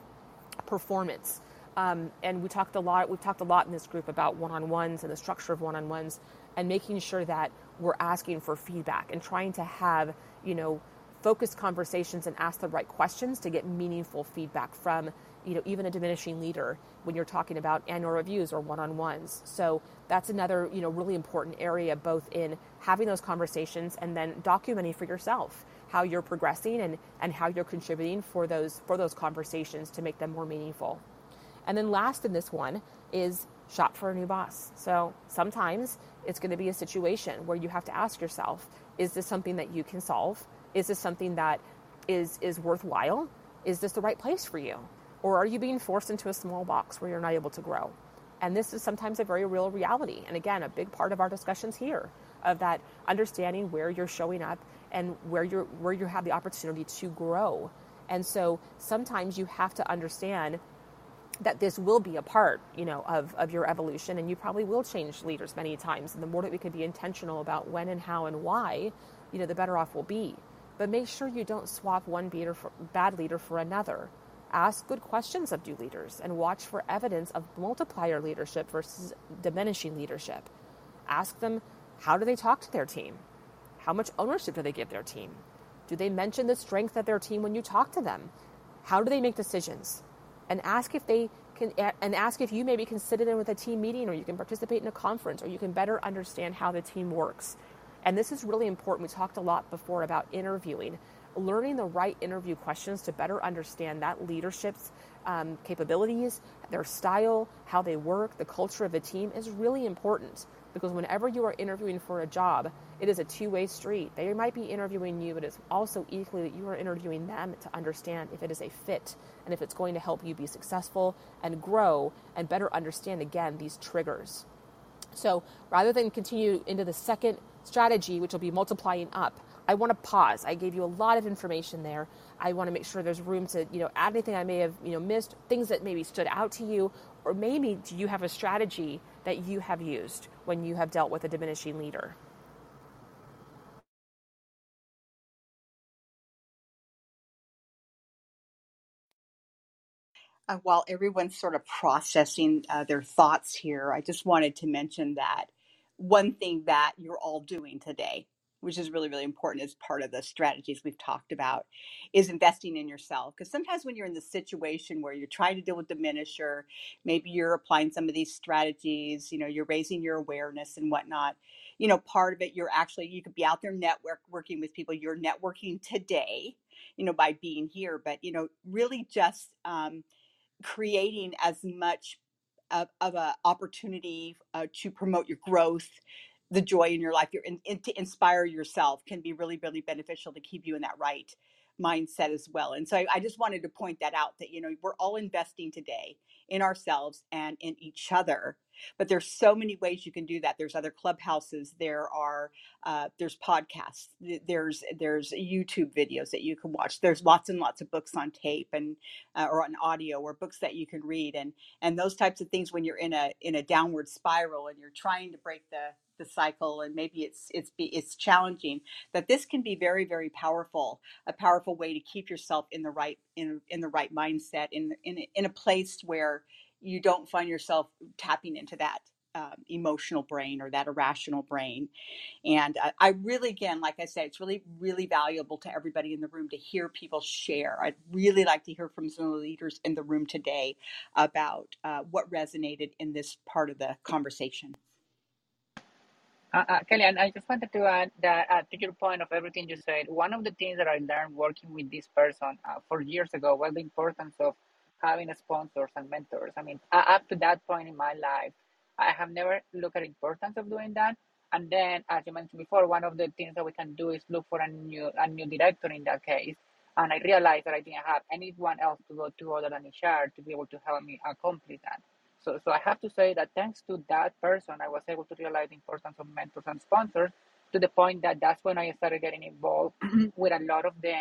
performance Um, and we talked a lot. We've talked a lot in this group about one-on-ones and the structure of one-on-ones, and making sure that we're asking for feedback and trying to have you know focused conversations and ask the right questions to get meaningful feedback from you know even a diminishing leader when you're talking about annual reviews or one-on-ones. So that's another you know really important area both in having those conversations and then documenting for yourself how you're progressing and, and how you're contributing for those for those conversations to make them more meaningful. And then last in this one is shop for a new boss. So sometimes it's going to be a situation where you have to ask yourself is this something that you can solve is this something that is is worthwhile? Is this the right place for you? Or are you being forced into a small box where you're not able to grow? And this is sometimes a very real reality. And again, a big part of our discussions here of that understanding where you're showing up and where you're where you have the opportunity to grow. And so sometimes you have to understand that this will be a part, you know, of, of your evolution and you probably will change leaders many times. And the more that we can be intentional about when and how and why, you know, the better off we'll be but make sure you don't swap one for, bad leader for another. Ask good questions of new leaders and watch for evidence of multiplier leadership versus diminishing leadership. Ask them how do they talk to their team? How much ownership do they give their team? Do they mention the strength of their team when you talk to them? How do they make decisions? And ask if they can and ask if you maybe can sit in with a team meeting or you can participate in a conference or you can better understand how the team works and this is really important. We talked a lot before about interviewing, learning the right interview questions to better understand that leadership's um, capabilities, their style, how they work, the culture of the team is really important because whenever you are interviewing for a job, it is a two way street. They might be interviewing you, but it's also equally that you are interviewing them to understand if it is a fit and if it's going to help you be successful and grow and better understand, again, these triggers. So rather than continue into the second strategy, which will be multiplying up, I want to pause. I gave you a lot of information there. I want to make sure there's room to, you know, add anything I may have, you know, missed, things that maybe stood out to you, or maybe do you have a strategy that you have used when you have dealt with a diminishing leader? Uh, while everyone's sort of processing uh, their thoughts here, I just wanted to mention that one thing that you're all doing today, which is really, really important as part of the strategies we've talked about, is investing in yourself. Because sometimes when you're in the situation where you're trying to deal with diminisher, maybe you're applying some of these strategies, you know, you're raising your awareness and whatnot. You know, part of it, you're actually, you could be out there network working with people. You're networking today, you know, by being here, but, you know, really just um, creating as much of, of an opportunity uh, to promote your growth, the joy in your life, your, in, in, to inspire yourself can be really, really beneficial to keep you in that right mindset as well. And so I, I just wanted to point that out that, you know, we're all investing today in ourselves and in each other but there's so many ways you can do that. There's other clubhouses there are uh, there's podcasts there's there's youtube videos that you can watch. There's lots and lots of books on tape and uh, or on audio or books that you can read and and those types of things when you're in a in a downward spiral and you're trying to break the the cycle and maybe it's it's it's challenging that this can be very very powerful a powerful way to keep yourself in the right in in the right mindset in in in a place where you don't find yourself tapping into that um, emotional brain or that irrational brain. And uh, I really, again, like I said, it's really, really valuable to everybody in the room to hear people share. I'd really like to hear from some of the leaders in the room today about uh, what resonated in this part of the conversation. Uh, uh, Kelly, and I just wanted to add that uh, to your point of everything you said, one of the things that I learned working with this person uh, four years ago was the importance of having sponsors and mentors. I mean, up to that point in my life, I have never looked at the importance of doing that. And then, as you mentioned before, one of the things that we can do is look for a new a new director in that case. And I realized that I didn't have anyone else to go to other than HR to be able to help me accomplish that. So, so I have to say that thanks to that person, I was able to realize the importance of mentors and sponsors to the point that that's when I started getting involved with a lot of the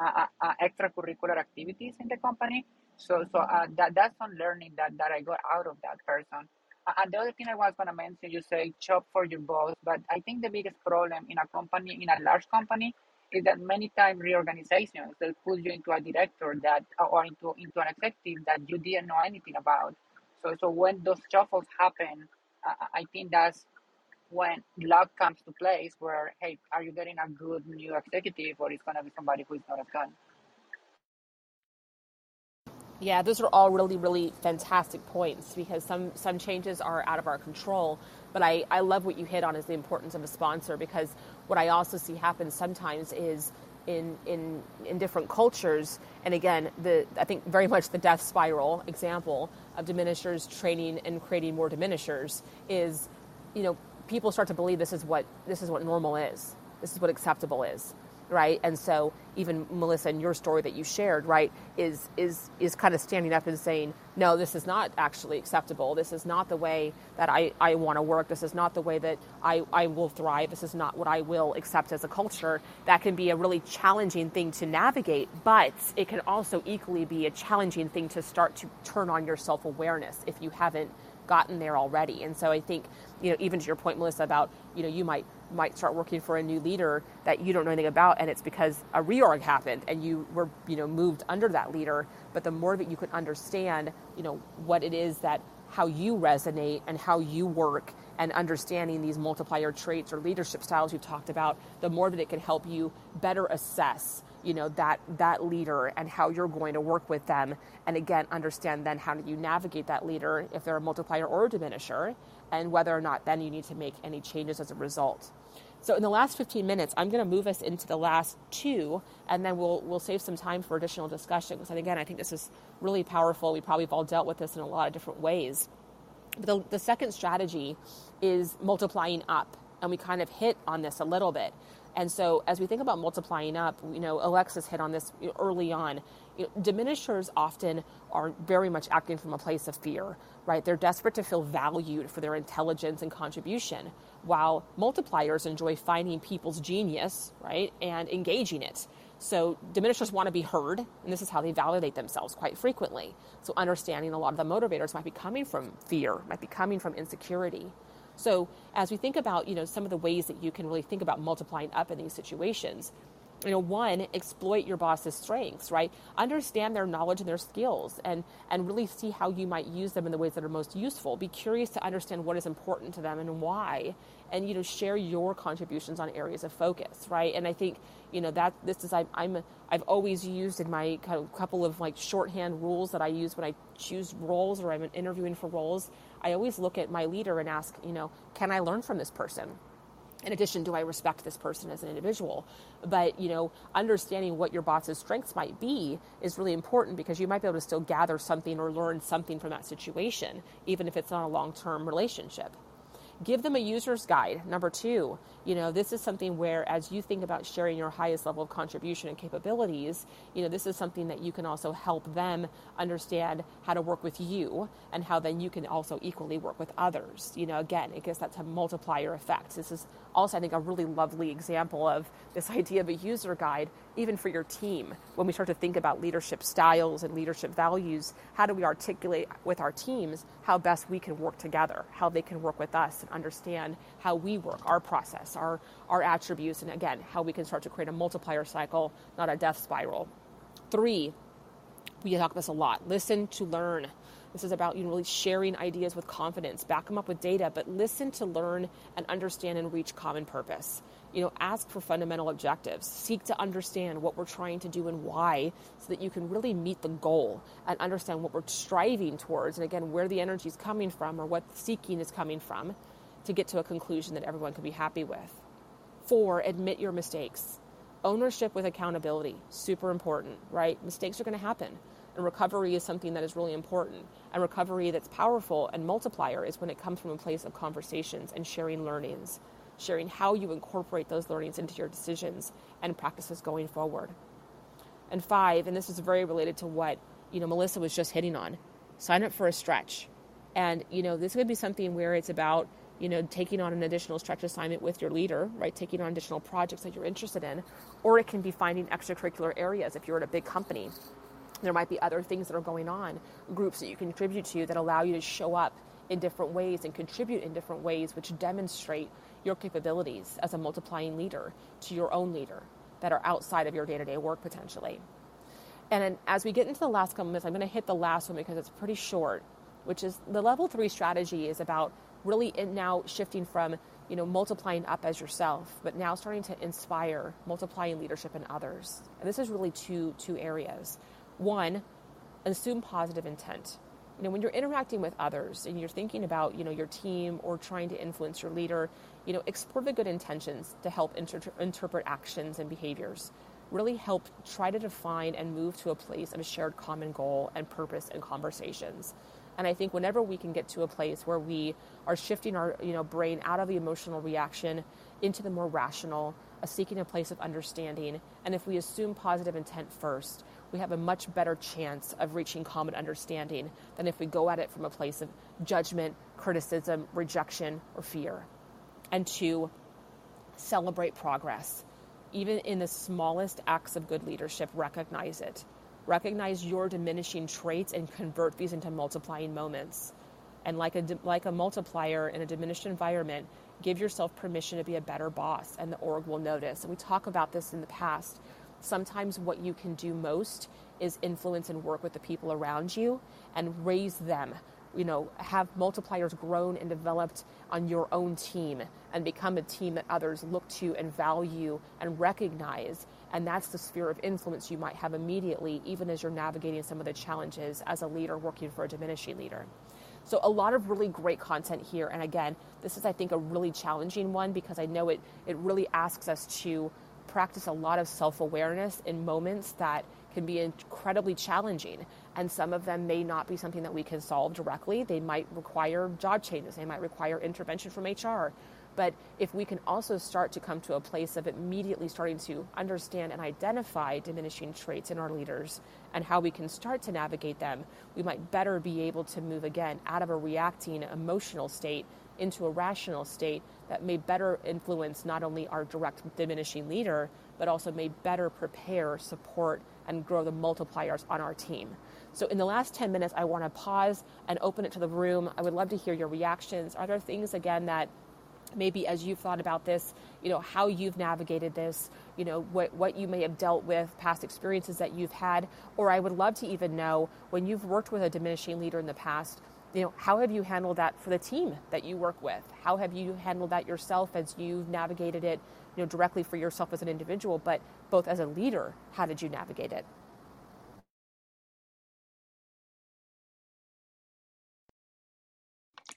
uh, uh, uh, extracurricular activities in the company. So, so uh, that that's some learning that, that I got out of that person. Uh, and the other thing I was to mention, you say shop for your boss, but I think the biggest problem in a company, in a large company, is that many times reorganizations that put you into a director that or into into an executive that you didn't know anything about. So so when those shuffles happen, uh, I think that's when luck comes to place. Where hey, are you getting a good new executive, or it's gonna be somebody who is not as good? Yeah, those are all really, really fantastic points because some some changes are out of our control. But I, I love what you hit on is the importance of a sponsor because what I also see happen sometimes is in in in different cultures, and again, the I think very much the death spiral example of diminishers training and creating more diminishers is, you know, people start to believe this is what this is what normal is. This is what acceptable is right? And so even Melissa and your story that you shared, right, is is is kind of standing up and saying, no, this is not actually acceptable. This is not the way that I, I want to work. This is not the way that I, I will thrive. This is not what I will accept as a culture. That can be a really challenging thing to navigate, but it can also equally be a challenging thing to start to turn on your self awareness if you haven't gotten there already. And so I think, you know, even to your point, Melissa, about, you know, you might might start working for a new leader that you don't know anything about and it's because a reorg happened and you were you know moved under that leader. But the more that you can understand you know what it is that how you resonate and how you work and understanding these multiplier traits or leadership styles you've talked about the more that it can help you better assess you know that that leader and how you're going to work with them. And again understand then how do you navigate that leader if they're a multiplier or a diminisher and whether or not then you need to make any changes as a result so in the last 15 minutes, I'm going to move us into the last two, and then we'll we'll save some time for additional discussion. Because again, I think this is really powerful. We probably have all dealt with this in a lot of different ways. But the, the second strategy is multiplying up, and we kind of hit on this a little bit. And so, as we think about multiplying up, you know, Alexis hit on this early on. You know, diminishers often are very much acting from a place of fear, right? They're desperate to feel valued for their intelligence and contribution, while multipliers enjoy finding people's genius, right, and engaging it. So diminishers want to be heard, and this is how they validate themselves quite frequently. So understanding a lot of the motivators might be coming from fear, might be coming from insecurity. So as we think about, you know, some of the ways that you can really think about multiplying up in these situations, you know, one, exploit your boss's strengths, right? Understand their knowledge and their skills and, and really see how you might use them in the ways that are most useful. Be curious to understand what is important to them and why. And, you know, share your contributions on areas of focus, right? And I think, you know, that this is, I, I'm, I've always used in my kind of couple of like shorthand rules that I use when I choose roles or I'm interviewing for roles. I always look at my leader and ask, you know, can I learn from this person? In addition do i respect this person as an individual but you know understanding what your boss's strengths might be is really important because you might be able to still gather something or learn something from that situation even if it's not a long-term relationship give them a user's guide. Number two, you know, this is something where as you think about sharing your highest level of contribution and capabilities, you know, this is something that you can also help them understand how to work with you and how then you can also equally work with others. You know, again, it gives that to multiplier effects. This is also, I think, a really lovely example of this idea of a user guide, even for your team. When we start to think about leadership styles and leadership values, how do we articulate with our teams how best we can work together, how they can work with us, and understand how we work, our process, our, our attributes, and again, how we can start to create a multiplier cycle, not a death spiral. Three, we talk about this a lot listen to learn. This is about you know, really sharing ideas with confidence, back them up with data, but listen to learn and understand and reach common purpose. You know, ask for fundamental objectives. Seek to understand what we're trying to do and why so that you can really meet the goal and understand what we're striving towards and again where the energy is coming from or what seeking is coming from to get to a conclusion that everyone can be happy with. Four, admit your mistakes. Ownership with accountability, super important, right? Mistakes are going to happen. And recovery is something that is really important. And recovery that's powerful and multiplier is when it comes from a place of conversations and sharing learnings, sharing how you incorporate those learnings into your decisions and practices going forward. And five, and this is very related to what you know Melissa was just hitting on, sign up for a stretch. And you know this could be something where it's about you know taking on an additional stretch assignment with your leader, right? Taking on additional projects that you're interested in, or it can be finding extracurricular areas if you're at a big company there might be other things that are going on, groups that you contribute to that allow you to show up in different ways and contribute in different ways, which demonstrate your capabilities as a multiplying leader to your own leader. that are outside of your day to day work potentially. And as we get into the last couple minutes, I'm going to hit the last one because it's pretty short, which is the level three strategy is about really now shifting from you know multiplying up as yourself, but now starting to inspire, multiplying leadership in others. And this is really two two areas. One, assume positive intent. You know, when you're interacting with others and you're thinking about, you know, your team or trying to influence your leader, you know, explore the good intentions to help inter- interpret actions and behaviors. Really help try to define and move to a place of a shared common goal and purpose and conversations. And I think whenever we can get to a place where we are shifting our you know, brain out of the emotional reaction into the more rational, a seeking a place of understanding, and if we assume positive intent first, we have a much better chance of reaching common understanding than if we go at it from a place of judgment, criticism, rejection, or fear. And two, celebrate progress. Even in the smallest acts of good leadership, recognize it. Recognize your diminishing traits and convert these into multiplying moments. And like a, like a multiplier in a diminished environment, give yourself permission to be a better boss, and the org will notice. And we talk about this in the past. Sometimes what you can do most is influence and work with the people around you and raise them. You know, have multipliers grown and developed on your own team and become a team that others look to and value and recognize and that's the sphere of influence you might have immediately, even as you're navigating some of the challenges as a leader working for a diminishing leader. So, a lot of really great content here. And again, this is, I think, a really challenging one because I know it, it really asks us to practice a lot of self awareness in moments that can be incredibly challenging. And some of them may not be something that we can solve directly. They might require job changes, they might require intervention from HR. But if we can also start to come to a place of immediately starting to understand and identify diminishing traits in our leaders and how we can start to navigate them, we might better be able to move again out of a reacting emotional state into a rational state that may better influence not only our direct diminishing leader, but also may better prepare, support, and grow the multipliers on our team. So, in the last 10 minutes, I want to pause and open it to the room. I would love to hear your reactions. Are there things, again, that maybe as you've thought about this, you know, how you've navigated this, you know, what, what you may have dealt with, past experiences that you've had, or I would love to even know when you've worked with a diminishing leader in the past, you know, how have you handled that for the team that you work with? How have you handled that yourself as you've navigated it, you know, directly for yourself as an individual, but both as a leader, how did you navigate it?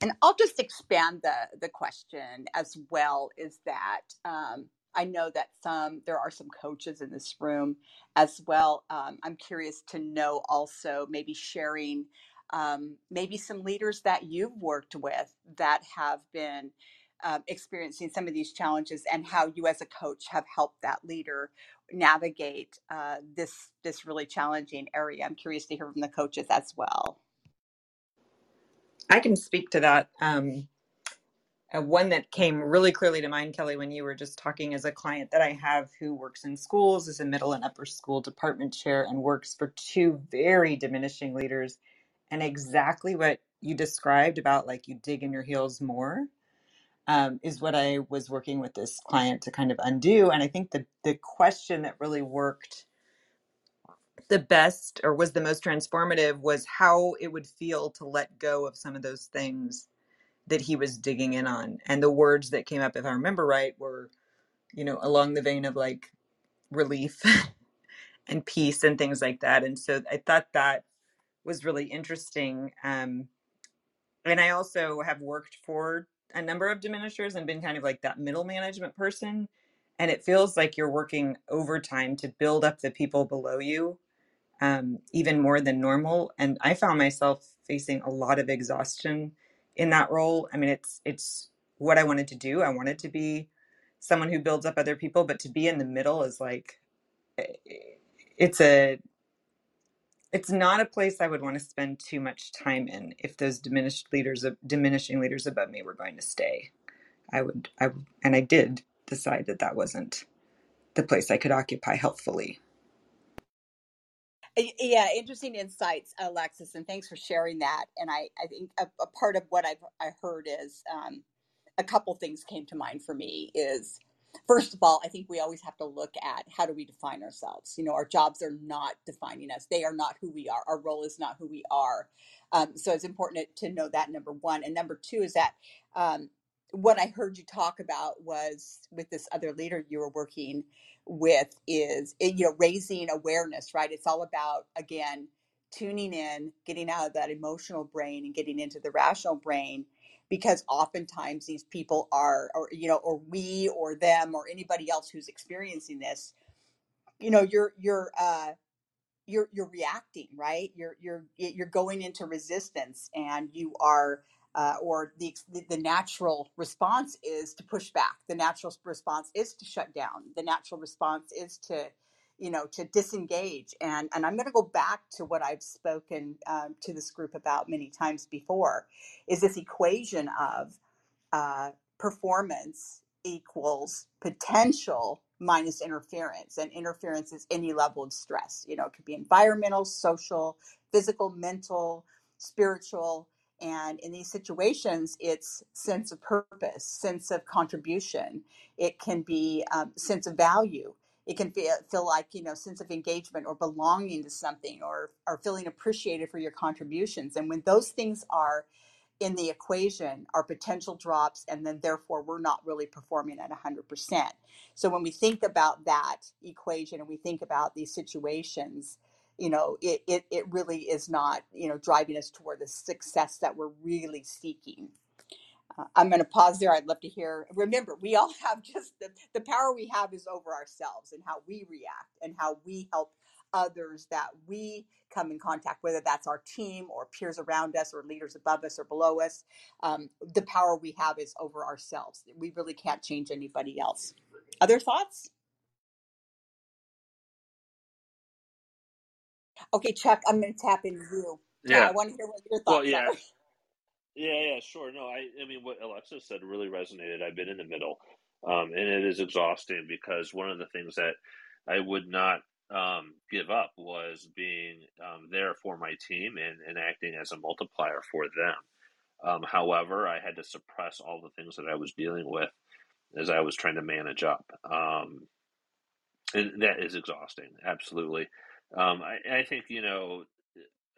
And I'll just expand the the question as well. Is that um, I know that some there are some coaches in this room as well. Um, I'm curious to know also maybe sharing um, maybe some leaders that you've worked with that have been uh, experiencing some of these challenges and how you as a coach have helped that leader navigate uh, this this really challenging area. I'm curious to hear from the coaches as well. I can speak to that. Um, uh, one that came really clearly to mind, Kelly, when you were just talking, is a client that I have who works in schools, is a middle and upper school department chair, and works for two very diminishing leaders. And exactly what you described about like you dig in your heels more um, is what I was working with this client to kind of undo. And I think the the question that really worked the best or was the most transformative was how it would feel to let go of some of those things that he was digging in on. And the words that came up, if I remember right, were, you know, along the vein of like relief and peace and things like that. And so I thought that was really interesting. Um, and I also have worked for a number of diminishers and been kind of like that middle management person. And it feels like you're working overtime to build up the people below you um, even more than normal. And I found myself facing a lot of exhaustion in that role. I mean, it's it's what I wanted to do. I wanted to be someone who builds up other people, but to be in the middle is like it's a it's not a place I would want to spend too much time in if those diminished leaders of diminishing leaders above me were going to stay. I would I and I did decide that that wasn't the place I could occupy healthfully. Yeah, interesting insights, Alexis, and thanks for sharing that. And I, I think a, a part of what I've I heard is um, a couple things came to mind for me is first of all, I think we always have to look at how do we define ourselves. You know, our jobs are not defining us; they are not who we are. Our role is not who we are. Um, so it's important to know that number one, and number two is that um, what I heard you talk about was with this other leader you were working with is eh, you know raising awareness. Right? It's all about again tuning in, getting out of that emotional brain and getting into the rational brain because oftentimes these people are or you know or we or them or anybody else who's experiencing this you know you're you're uh you're you're reacting right you're you're you're going into resistance and you are uh, or the the natural response is to push back. The natural response is to shut down. The natural response is to you know to disengage. And and i'm going to go back to what i've spoken um, to this group about many times before is this equation of uh, performance equals potential minus interference. And interference is any level of stress. You know it could be environmental social physical mental spiritual and in these situations it's sense of purpose sense of contribution. It can be um, sense of value. It can feel, feel like you know sense of engagement or belonging to something or or feeling appreciated for your contributions. And when those things are in the equation our potential drops and then therefore we're not really performing at 100% so when we think about that equation and we think about these situations you know it, it, it really is not you know driving us toward the success that we're really seeking uh, I'm going to pause there. I'd love to hear. Remember, we all have just the, the power we have is over ourselves and how we react and how we help others that we come in contact, whether that's our team or peers around us or leaders above us or below us. Um, the power we have is over ourselves. We really can't change anybody else. Other thoughts? Okay, Chuck, I'm going to tap into you. Yeah. I want to hear what your Well, thoughts yeah. are. Yeah, yeah, sure. No, I, I mean, what Alexa said really resonated. I've been in the middle, um, and it is exhausting because one of the things that I would not um, give up was being um, there for my team and, and acting as a multiplier for them. Um, however, I had to suppress all the things that I was dealing with as I was trying to manage up. Um, and that is exhausting, absolutely. Um, I, I think, you know,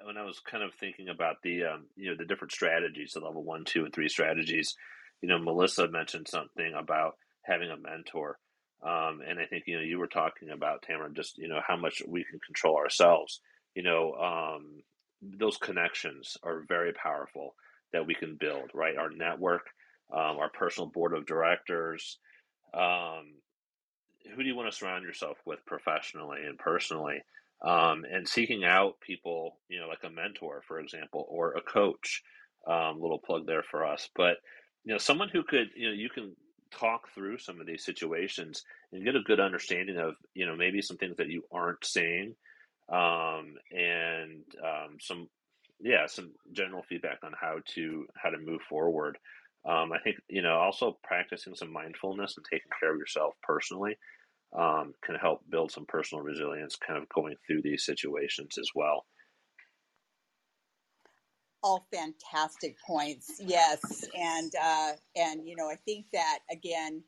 when I was kind of thinking about the um, you know the different strategies, the level one, two, and three strategies, you know, Melissa mentioned something about having a mentor, um, and I think you know you were talking about Tamara, just you know how much we can control ourselves. You know, um, those connections are very powerful that we can build. Right, our network, um, our personal board of directors. Um, who do you want to surround yourself with professionally and personally? Um, and seeking out people, you know, like a mentor, for example, or a coach. Um, little plug there for us, but you know, someone who could, you know, you can talk through some of these situations and get a good understanding of, you know, maybe some things that you aren't seeing, um, and um, some, yeah, some general feedback on how to how to move forward. Um, I think you know also practicing some mindfulness and taking care of yourself personally um, can help build some personal resilience kind of going through these situations as well. all fantastic points yes. And uh and you know i think that again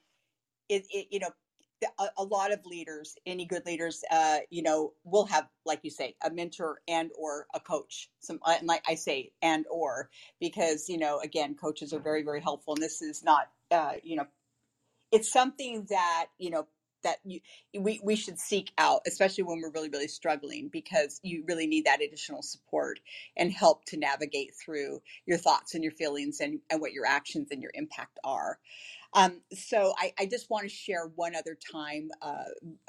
it, it you know a, lot of leaders any good leaders uh you know will have like you say a mentor and or a coach. Some and like i say and or because you know again coaches are very very helpful. And this is not uh you know it's something that you know that you we, we should seek out especially when we're really really struggling because you really need that additional support and help to navigate through your thoughts and your feelings and, and what your actions and your impact are um, so I, I just want to share one other time, uh,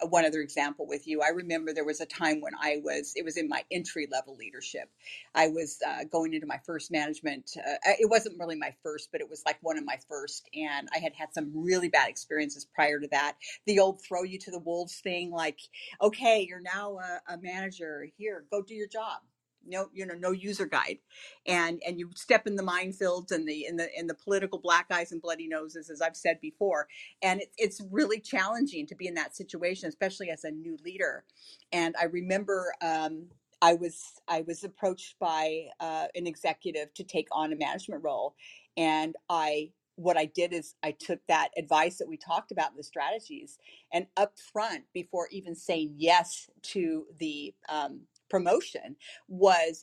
one other example with you. I remember there was a time when I was, it was in my entry level leadership. I was uh, going into my first management. Uh, it wasn't really my first, but it was like one of my first. And I had had some really bad experiences prior to that. The old throw you to the wolves thing, like, okay, you're now a, a manager. Here, go do your job no you know no user guide. And and you step in the minefields and the in the in the political black eyes and bloody noses as i've said before. And it, it's really challenging to be in that situation especially as a new leader. And i remember um, i was i was approached by uh, an executive to take on a management role. And i what I did is I took that advice that we talked about in the strategies and up front before even saying yes to the um, promotion was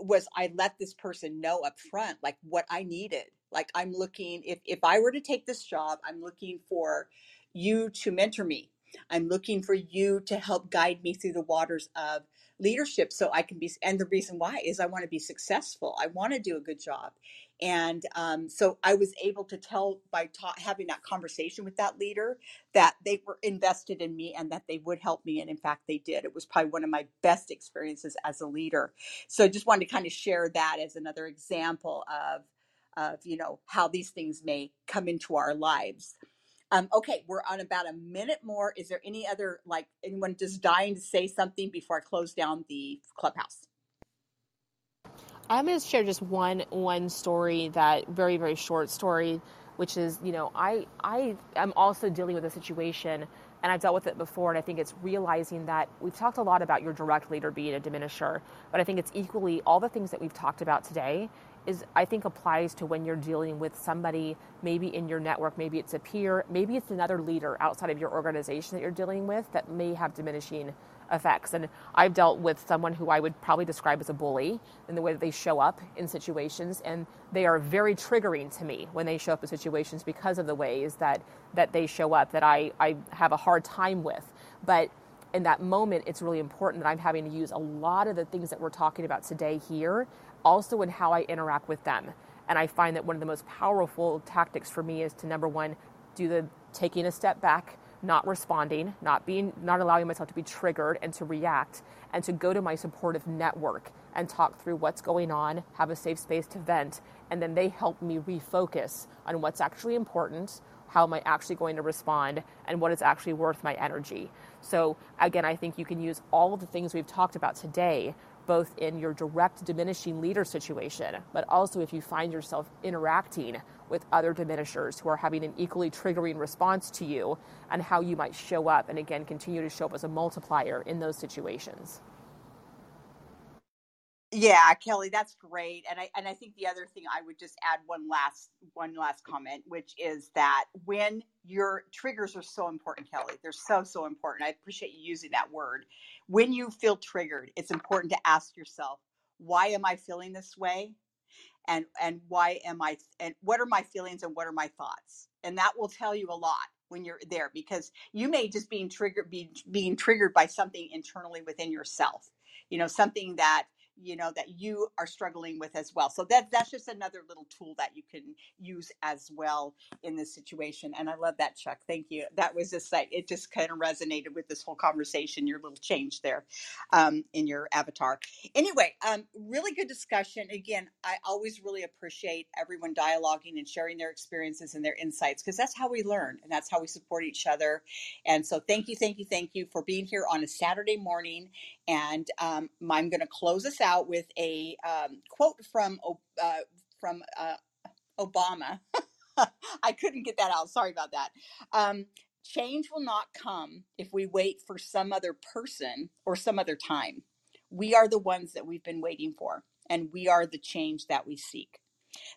was I let this person know up front like what I needed. Like I'm looking if if I were to take this job, I'm looking for you to mentor me. I'm looking for you to help guide me through the waters of leadership so I can be and the reason why is I want to be successful. I want to do a good job. And um, so I was able to tell by ta- having that conversation with that leader that they were invested in me and that they would help me. And in fact, they did. It was probably one of my best experiences as a leader. So I just wanted to kind of share that as another example of, of you know, how these things may come into our lives. Um, okay, we're on about a minute more. Is there any other, like, anyone just dying to say something before I close down the clubhouse? I'm going to share just one one story that very very short story, which is you know I I am also dealing with a situation and I've dealt with it before and I think it's realizing that we've talked a lot about your direct leader being a diminisher, but I think it's equally all the things that we've talked about today is I think applies to when you're dealing with somebody maybe in your network, maybe it's a peer, maybe it's another leader outside of your organization that you're dealing with that may have diminishing effects. And I've dealt with someone who I would probably describe as a bully in the way that they show up in situations, and they are very triggering to me when they show up in situations because of the ways that that they show up that I, I have a hard time with. But in that moment, it's really important that I'm having to use a lot of the things that we're talking about today here, also in how I interact with them. And I find that one of the most powerful tactics for me is to number one, do the taking a step back not responding, not being not allowing myself to be triggered and to react and to go to my supportive network and talk through what's going on, have a safe space to vent, and then they help me refocus on what's actually important, how am I actually going to respond, and what is actually worth my energy. So again, I think you can use all of the things we've talked about today both in your direct diminishing leader situation, but also if you find yourself interacting with other diminishers who are having an equally triggering response to you and how you might show up and again continue to show up as a multiplier in those situations. Yeah, Kelly, that's great. And I and I think the other thing I would just add one last one last comment, which is that when your triggers are so important, Kelly, they're so so important. I appreciate you using that word. When you feel triggered, it's important to ask yourself, why am I feeling this way? And and why am i and what are my feelings and what are my thoughts? And that will tell you a lot when you're there because you may just being triggered be being triggered by something internally within yourself you know something that you know that you are struggling with as well. So that that's just another little tool that you can use as well in this situation and i love that chuck. Thank you. That was just like it just kind of resonated with this whole conversation your little change there um, in your avatar. Anyway um, really good discussion. Again i always really appreciate everyone dialoguing and sharing their experiences and their insights because that's how we learn and that's how we support each other. And so thank you thank you thank you for being here on a saturday morning and um, I'm going to close us out with a um, quote from uh, from uh, Obama. I couldn't get that out. Sorry about that. Um, change will not come if we wait for some other person or some other time. We are the ones that we've been waiting for, and we are the change that we seek.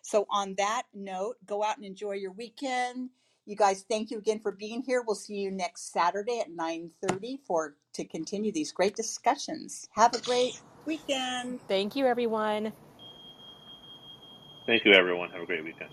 So, on that note, go out and enjoy your weekend. You guys, thank you again for being here. We'll see you next Saturday at 9:30 for to continue these great discussions. Have a great weekend. Thank you, everyone. Thank you, everyone. Have a great weekend.